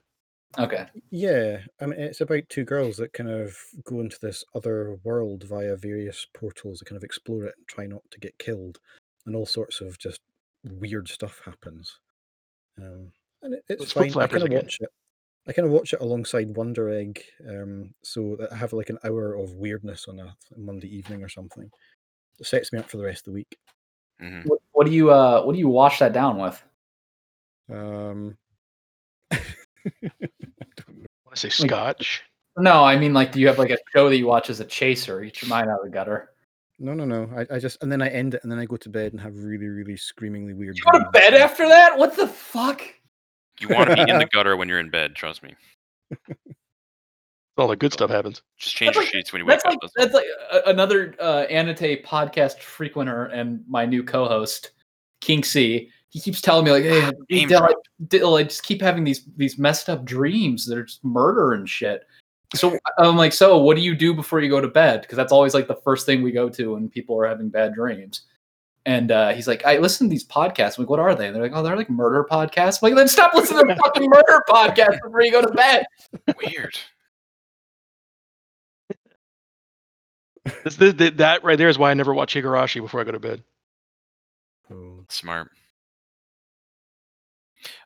Okay. Yeah, I mean, it's about two girls that kind of go into this other world via various portals that kind of explore it and try not to get killed, and all sorts of just weird stuff happens. Um, and it, it's It's Flip fine. I kind of watch it. I kind of watch it alongside Wonder Egg, um, so that I have like an hour of weirdness on a Monday evening or something. It sets me up for the rest of the week. Hmm What, what do you uh What do you wash that down with? Um, I want to say scotch. No, I mean like, do you have like a show that you watch as a chaser? Eat your mind out of the gutter. no, no, no. I, I just and then I end it, and then I go to bed and have really, really screamingly weird. You go to bed after that? What the fuck? You want to be in the gutter when you're in bed. Trust me. All the good stuff happens. Just change That's your like- sheets when you wake That's up. like that's that's like a, another uh, AniTAY podcast frequenter and my new co-host King C. He keeps telling me like, "Hey, Name Dill, I, drop. Dill, I just keep having these these messed up dreams. They're just murder and shit." So I'm like, "So what do you do before you go to bed?" Because that's always like the first thing we go to when people are having bad dreams. And uh, he's like, "I listen to these podcasts. I'm like, what are they?" And they're like, "Oh, they're like murder podcasts." I'm like, then stop listening to fucking murder podcasts before you go to bed. weird. This, this, that- that right there is why I never watch Higurashi before I go to bed. Oh. Smart.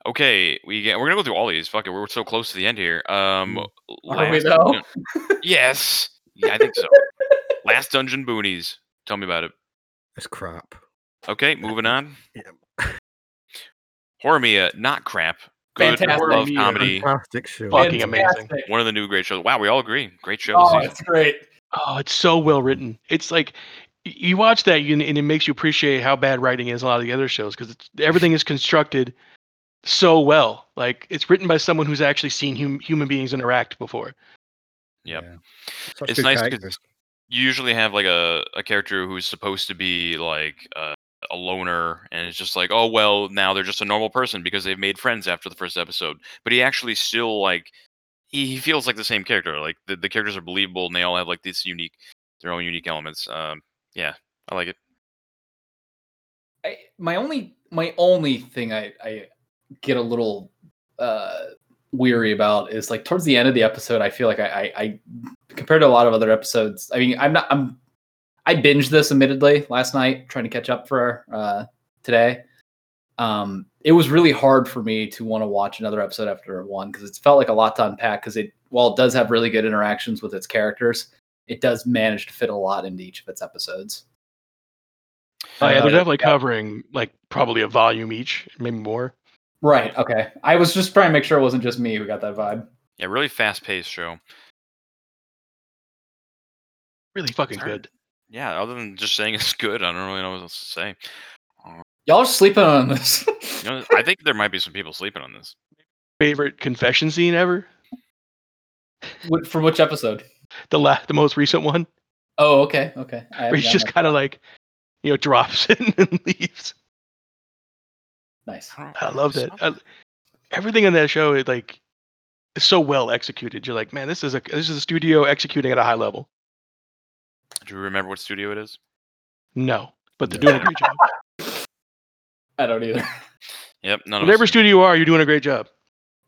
Okay, we get. We're gonna go through all these. Fuck it, we're so close to the end here. Um, Mm. Are we last though? dungeon- yes, yeah, I think so. last dungeon boonies. Tell me about it. It's crap. Okay, moving on. Horimiya, not crap. Good Fantastic. love comedy. Fantastic show. Fucking amazing. One of the new great shows. Wow, we all agree. Great show. Oh, this it's great. Oh, it's so well written. It's like y- you watch that you, and it makes you appreciate how bad writing is a lot of the other shows because everything is constructed so well. Like it's written by someone who's actually seen hum, human beings interact before. Yep. Yeah. Such It's good nice 'cause- characters. you usually have like a, a character who's supposed to be like uh, a loner and it's just like oh well now they're just a normal person because they've made friends after the first episode but he actually still like he, he feels like the same character like the, the characters are believable and they all have like this unique their own unique elements um yeah i like it. I, my only my only thing I, I get a little uh weary about is like towards the end of the episode I feel like I, I, I compared to a lot of other episodes I mean I'm not I'm I binged this admittedly last night trying to catch up for uh today um it was really hard for me to want to watch another episode after one because it felt like a lot to unpack because it while it does have really good interactions with its characters it does manage to fit a lot into each of its episodes Oh yeah, Uh, they're definitely yeah. covering like probably a volume each, maybe more. Right. Okay. I was just trying to make sure it wasn't just me who got that vibe. yeah really fast paced show Really fucking Sorry. good. yeah other than just saying it's good i don't really know what else to say Y'all are sleeping on this. you know i think there might be some people sleeping on this Favorite confession scene ever? What- From which episode? The la- the most recent one, Oh, okay. Okay. I where haven't he just kind of like, you know, drops it and leaves. nice. don't I know, love there's that. I, everything in that show is like is so well executed. You're like, man, this is a this is a studio executing at a high level. do you remember what studio it is No, but they're doing a great job. I don't either. yep none Whatever us studio you are, you're doing a great job.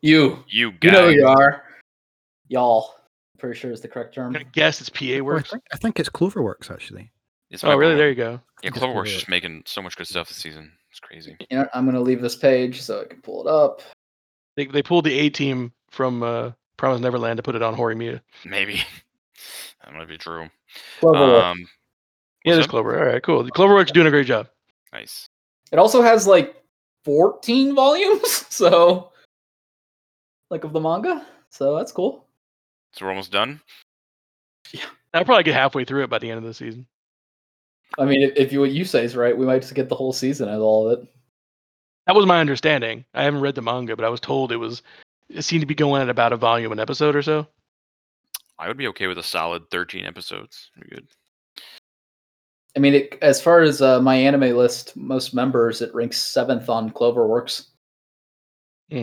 You. you You know who you are. Y'all. Pretty sure is the correct term. I'm gonna guess it's PA Well, I, works. think, I think it's Cloverworks actually. It's Oh, really? fault. There you go. Yeah, Just Cloverworks Google just making so much good stuff this season. It's crazy. You know, I'm gonna leave this page so I can pull it up. They they pulled the A team from uh, Promise Neverland to put it on Hori Horimiya. Maybe that might be true. Cloverworks. Um, Yeah, what's there's? Clover. All right, cool. Cloverworks doing a great job. nice. It also has like 14 volumes, so like of the manga. So that's cool. So we're almost done. Yeah, I'll probably get halfway through it by the end of the season. I mean, if, if you what you say is right, we might just get the whole season out of all of it. That was my understanding. I haven't read the manga, but I was told it was it seemed to be going at about a volume an episode or so. I would be okay with a solid 13 episodes. Pretty good. I mean, it, as far as uh, MyAnimeList, most members, it ranks seventh on Cloverworks. Hmm.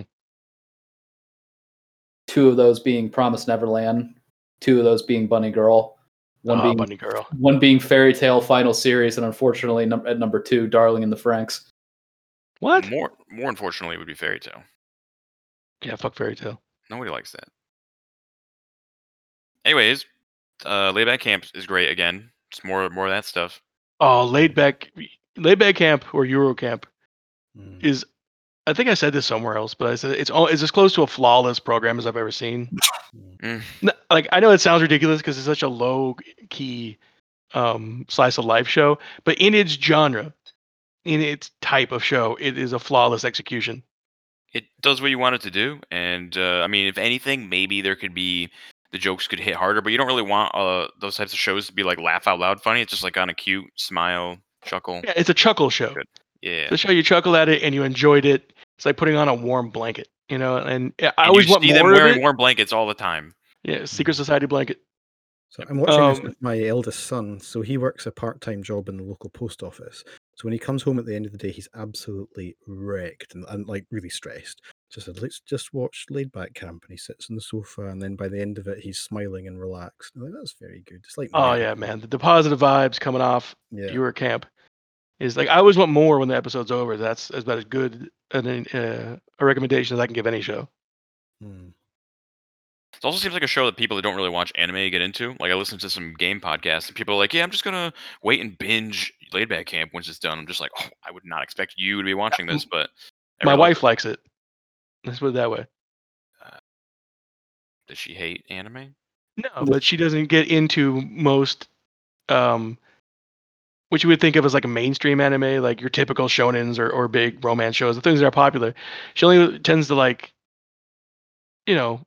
Two of those being Promise Neverland, two of those being Bunny Girl, one oh, being Bunny Girl. one being Fairy Tail Final Series, and unfortunately num- at number two, Darling in the Franxx. What? More, more unfortunately, would be Fairy Tail. Yeah, fuck Fairy Tail. Nobody likes that. Anyways, uh, Laid Back Camp is great again. Just more, more of that stuff. Oh, laid back, laid back camp or Yuru Camp Mm. is. I think I said this somewhere else, but I said it's all it's as close to a flawless program as I've ever seen. Mm. N- Like I know it sounds ridiculous because it's such a low key um, slice of life show, but in its genre, in its type of show, it is a flawless execution. It does what you want it to do, and uh, I mean, if anything, maybe there could be the jokes could hit harder, but you don't really want uh, those types of shows to be like laugh out loud funny. It's just like on a cute smile, chuckle. Yeah, it's a chuckle show. Good. Yeah. The show you chuckle at it and you enjoyed it. It's like putting on a warm blanket, you know. And I And always you want see them more of wearing it. warm blankets all the time. Yeah, secret society blanket. So I'm watching this Um, with my eldest son. So he works a part-time job in the local post office. So when he comes home at the end of the day, he's absolutely wrecked and, and like really stressed. So I said, let's just watch Laid Back Camp, and he sits on the sofa, and then by the end of it, he's smiling and relaxed. I'm like, that's very good. It's like Oh Mary. yeah, man. The, the positive vibes coming off yeah. Yuru Camp is like I always want more when the episode's over. That's about as good an, uh, a recommendation as I can give any show. Hmm. It also seems like a show that people that don't really watch anime get into. Like I listen to some game podcasts, and people are like, "Yeah, I'm just gonna wait and binge Laid Back Camp once it's done." I'm just like, "Oh, I would not expect you to be watching this," but My wife likes it. Let's put it that way. does she hate anime? No, but she doesn't get into most um which you would think of as like a mainstream anime, like your typical shonens or, or big romance shows, the things that are popular. She only tends to like, you know,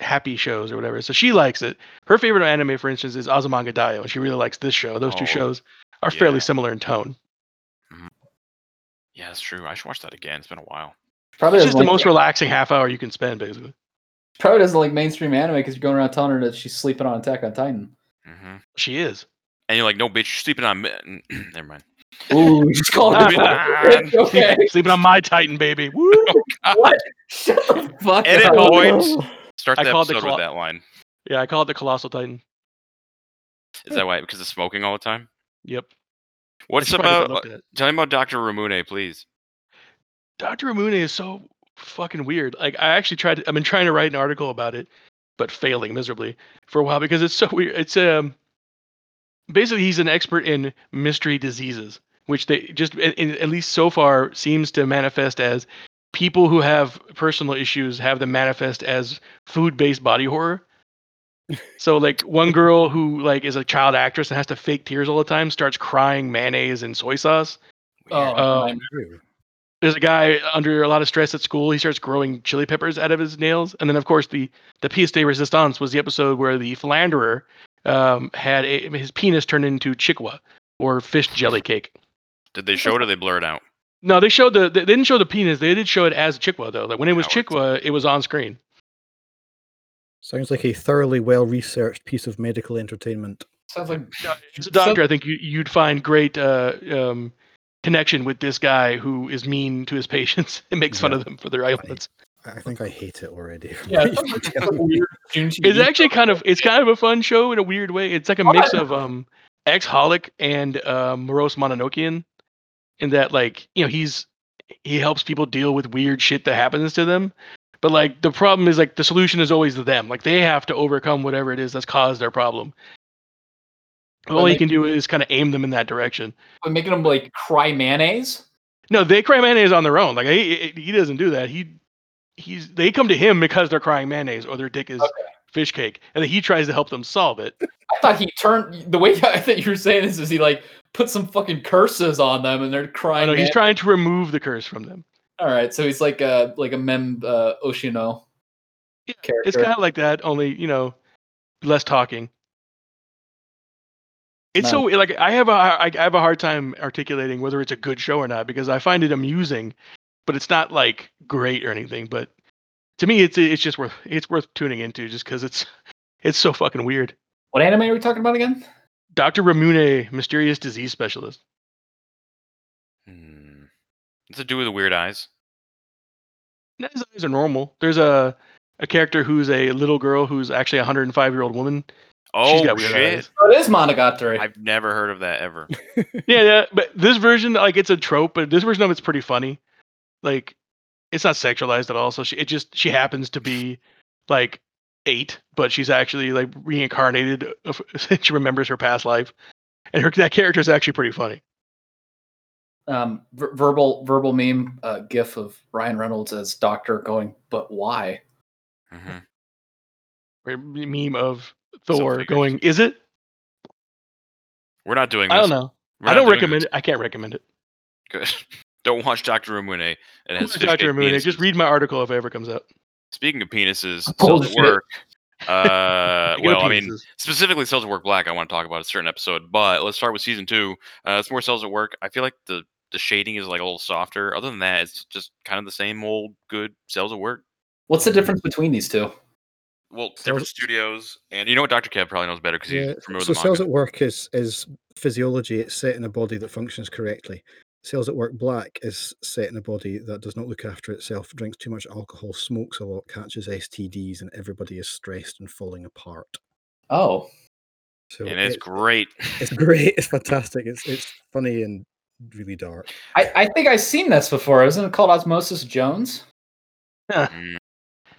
happy shows or whatever. So she likes it. Her favorite anime, for instance, is Azumanga Daioh, and she really likes this show. Those two Oh, shows are fairly similar in tone. Yeah, that's true. I should watch that again. It's been a while. Probably It's doesn't just the most relaxing half hour you can spend, basically. probably doesn't like mainstream anime because you're going around telling her that she's sleeping on Attack on Titan. hmm She is. And you're like, no, bitch, you're sleeping on me. Never mind. Ooh, you just called it. man. okay. Sleeping on my Titan, baby. Woo! What? Shut the fuck Edit up. points. Start I the the episode with that line. Yeah, I call it the Colossal Titan. Is that why? Because of smoking all the time? Yep. What's That's probably what I about? Tell me about Dr. Ramune, please. Dr. Ramune is so fucking weird. Like I actually tried to, I've been trying to write an article about it, but failing miserably for a while because it's so weird. It's um basically he's an expert in mystery diseases, which they just in, in- at least so far seems to manifest as people who have personal issues have them manifest as food-based body horror. so like one girl who like is a child actress and has to fake tears all the time starts crying mayonnaise and soy sauce. Oh, Um. There's a guy under a lot of stress at school. He starts growing chili peppers out of his nails, and then of course the the pièce de résistance was the episode where the philanderer um, had a, his penis turned into chikuwa or fish jelly cake. Did they show it or they blur it out? No, they showed the they didn't show the penis. They did show it as chikuwa though. Like when it was Cowards. chikuwa, it was on screen. Sounds like a thoroughly well researched piece of medical entertainment. Sounds like As a doctor, I think you, you'd find great uh, um, connection with this guy who is mean to his patients and makes fun of them for their ailments. I I think I hate it already. yeah, what it sounds you're like telling a me. weird Junji It's actually kind of it's kind of a fun show in a weird way. It's like a mix of um ex-holic and um morose mononokean in that like you know he's he helps people deal with weird shit that happens to them but like the problem is like the solution is always them like they have to overcome whatever it is that's caused their problem Well, all he they- can do is kind of aim them in that direction But making them like cry mayonnaise. no they cry mayonnaise on their own like he, he doesn't do that he he's they come to him because they're crying mayonnaise or their dick is Okay. fish cake and then he tries to help them solve it I thought he turned the way I thought you were saying this is he like put some fucking curses on them and they're crying. know he's trying to remove the curse from them All right, so he's like a like a Meme uh, Oshino Yeah, character. It's kind of like that, only you know, less talking. It's so like I have a I I have a hard time articulating whether it's a good show or not because I find it amusing, but it's not like great or anything. But to me, it's it's just worth it's worth tuning into just because it's it's so fucking weird. what anime are we talking about again? Doctor Ramune, mysterious disease specialist. Hmm. What's it do with the weird eyes? His eyes are normal. There's a a character who's a little girl who's actually a 105 year old woman. Oh got weird shit! eyes. Oh, it is Monogatari. I've never heard of that ever. yeah, yeah, but this version, like, it's a trope, but this version of it's pretty funny. Like, it's not sexualized at all. So she, it just she happens to be like eight, but she's actually like reincarnated. of- she remembers her past life, and her that character is actually pretty funny. um, ver- verbal verbal meme uh, gif of Ryan Reynolds as Doctor going, but why? hmm Or meme of So Thor figures. going, "Is it? We're not doing this. I don't know. We're I don't recommend this. it. I can't recommend it. Good. don't watch Doctor Ramune. It has fish Doctor cake Moon. Just read my article if it ever comes out. Speaking of penises, cells at work. Uh, well, I mean, specifically Cells at Work Black, I want to talk about a certain episode, but let's start with season two. Uh, it's more Cells at Work. I feel like the the shading is like a little softer. Other than that, it's just kind of the same old good Cells at Work. What's the difference between these two? Well, Cells- different studios, and you know what, Doctor Kev probably knows better because Yeah, he's familiar so with the cells manga. at work is is physiology. It's set in a body that functions correctly. Cells at work black is set in a body that does not look after itself, drinks too much alcohol, smokes a lot, catches STDs, and everybody is stressed and falling apart. Oh, So and it's it- great. it's great. It's fantastic. It's it's funny and really dark. I, I think I've seen this before. Isn't it called Osmosis Jones? Mm,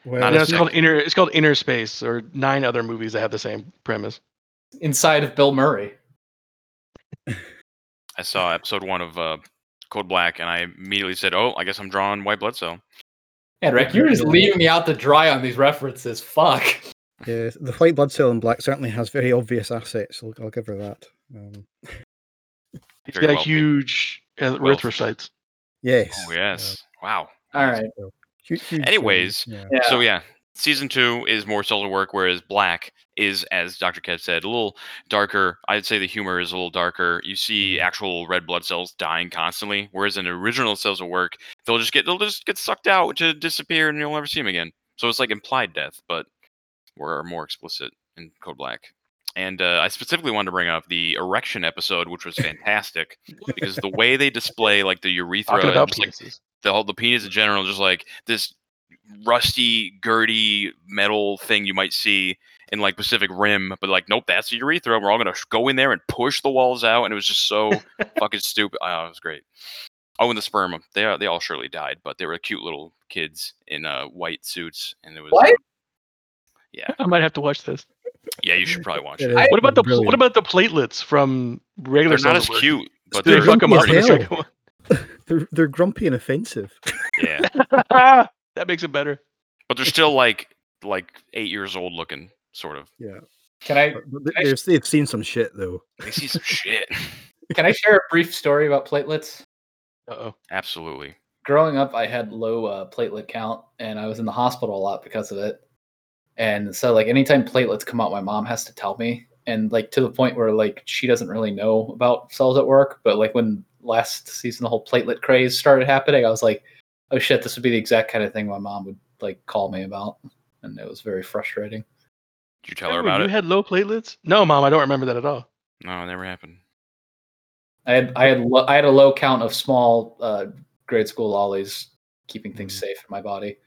Well, Not Yeah, it's called Inner. It's called Inner Space, or nine other movies that have the same premise. Inside of Bill Murray. I saw episode one of uh, Code Black, and I immediately said, "Oh, I guess I'm drawing White Blood Cell." Man, Rick, you're just leaving me out to dry on these references. Fuck. yeah, the white blood cell in black certainly has very obvious assets. I'll, I'll give her that. Um, He's Very got wealthy. huge uh, erythrocytes. Yes. Oh yes. Wow. All right. Huge, huge, Anyways, yeah. Yeah. So yeah, season two is more cells at work, whereas Black is, as Dr. Kev said, a little darker. I'd say the humor is a little darker. You see actual red blood cells dying constantly, whereas in original cells of work, they'll just get they'll just get sucked out to disappear, and you'll never see them again. So it's like implied death, but we're more explicit in Code Black. And uh, I specifically wanted to bring up the erection episode, which was fantastic because the way they display like the urethra, Talking about just, like penises. The whole the penis in general, just like this rusty, girdy metal thing you might see in like Pacific Rim, but like, nope, that's the urethra. We're all gonna go in there and push the walls out, and it was just so fucking stupid. Oh, it was great. Oh, and the sperm, they they all surely died, but they were cute little kids in uh, white suits, and it was What? yeah, I might have to watch this. yeah. You should probably watch It it. is What about the brilliant. what about the platelets from regular? They're not as cells at work? cute, but they they're fuck 'em up the second one? They're, they're grumpy and offensive. yeah, that makes it better. but they're still like like eight years old looking, sort of. Yeah. Can I But they- they've, they've seen some shit though. They see some shit. can I share a brief story about platelets? Uh oh. Absolutely. growing up, I had low uh, platelet count, and I was in the hospital a lot because of it. And so, like, anytime platelets come out, my mom has to tell me, and like to the point where like she doesn't really know about cells at work. But like when last season the whole platelet craze started happening, I was like, oh shit, this would be the exact kind of thing my mom would like call me about, and it was very frustrating. Did you tell her Remember about you it? had low platelets? No, mom, I don't remember that at all. No, it never happened. I had I had lo- I had a low count of small uh, grade school lollies, keeping things Mm. safe in my body.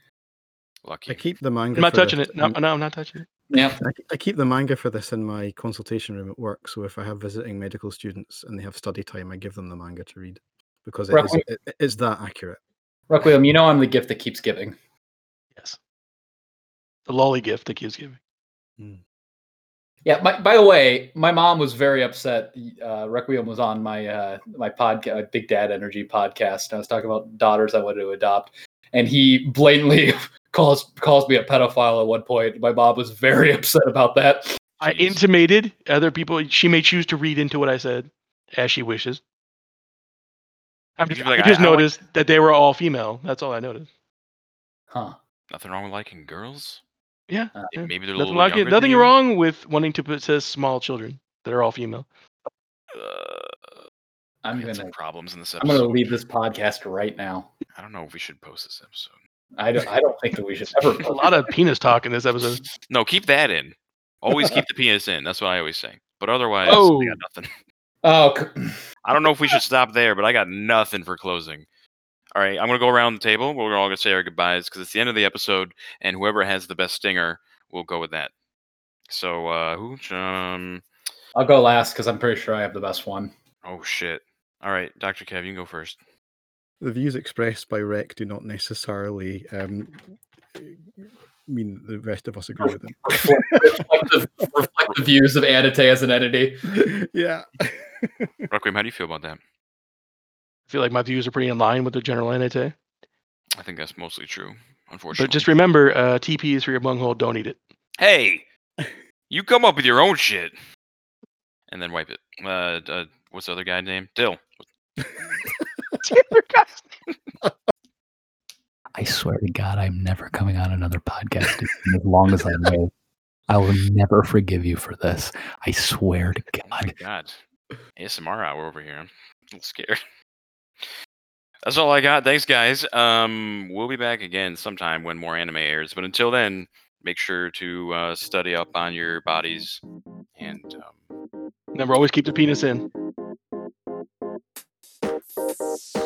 Lucky. I keep the manga. I'm not touching this it. No, no, I'm not touching it. Yeah, I, I keep the manga for this in my consultation room at work. So if I have visiting medical students and they have study time, I give them the manga to read because it Right. is, it, it is that accurate. Requiem, you know I'm the gift that keeps giving. Yes. The lolly gift that keeps giving. Yeah. My, by the way, my mom was very upset. Uh, Requiem was on my uh, my podcast, Big Dad Energy podcast. And I was talking about daughters I wanted to adopt, and he blatantly calls calls me a pedophile at one point. My mom was very upset about that. I intimated other people. She may choose to read into what I said as she wishes. I'm just, like, I just I- I like- noticed that they were all female. That's all I noticed. Huh. Nothing wrong with liking girls. Yeah. Uh. Maybe they're a Nothing, little like it, nothing than you. wrong with wanting to possess small children that are all female. Uh, I'm we had some gonna problems in this I'm gonna leave this podcast right now. I don't know if we should post this episode. I don't I don't think that we should ever. A lot of penis talk in this episode. No, keep that in. Always keep the penis in. That's what I always say. But otherwise, Oh. I got nothing. Oh, c- I don't know if we should stop there, but I got nothing for closing. All right, I'm gonna go around the table. We're all gonna say our goodbyes because it's the end of the episode, and whoever has the best stinger will go with that. So, uh, who? Um. I'll go last because I'm pretty sure I have the best one. Oh shit. All right, Doctor Kev, you can go first. The views expressed by Rec do not necessarily um, mean the rest of us agree with them. reflect, the, reflect the views of AniTAY as an entity. yeah. Requiem, how do you feel about that? I feel like my views are pretty in line with the general NAT. I think that's mostly true. Unfortunately. But just remember, uh, TP is for your bunghole. Don't eat it. hey, you come up with your own shit, and then wipe it. Uh, uh what's the other guy name? Dill. I swear to God, I'm never coming on another podcast as long as I live. I will never forgive you for this. I swear to Oh my God. god. ASMR hour over here. I'm a little scared. That's all I got. Thanks, guys. Um, we'll be back again sometime when more anime airs. But until then, make sure to uh, study up on your bodies and um, Remember, always keep the penis in. Thank you.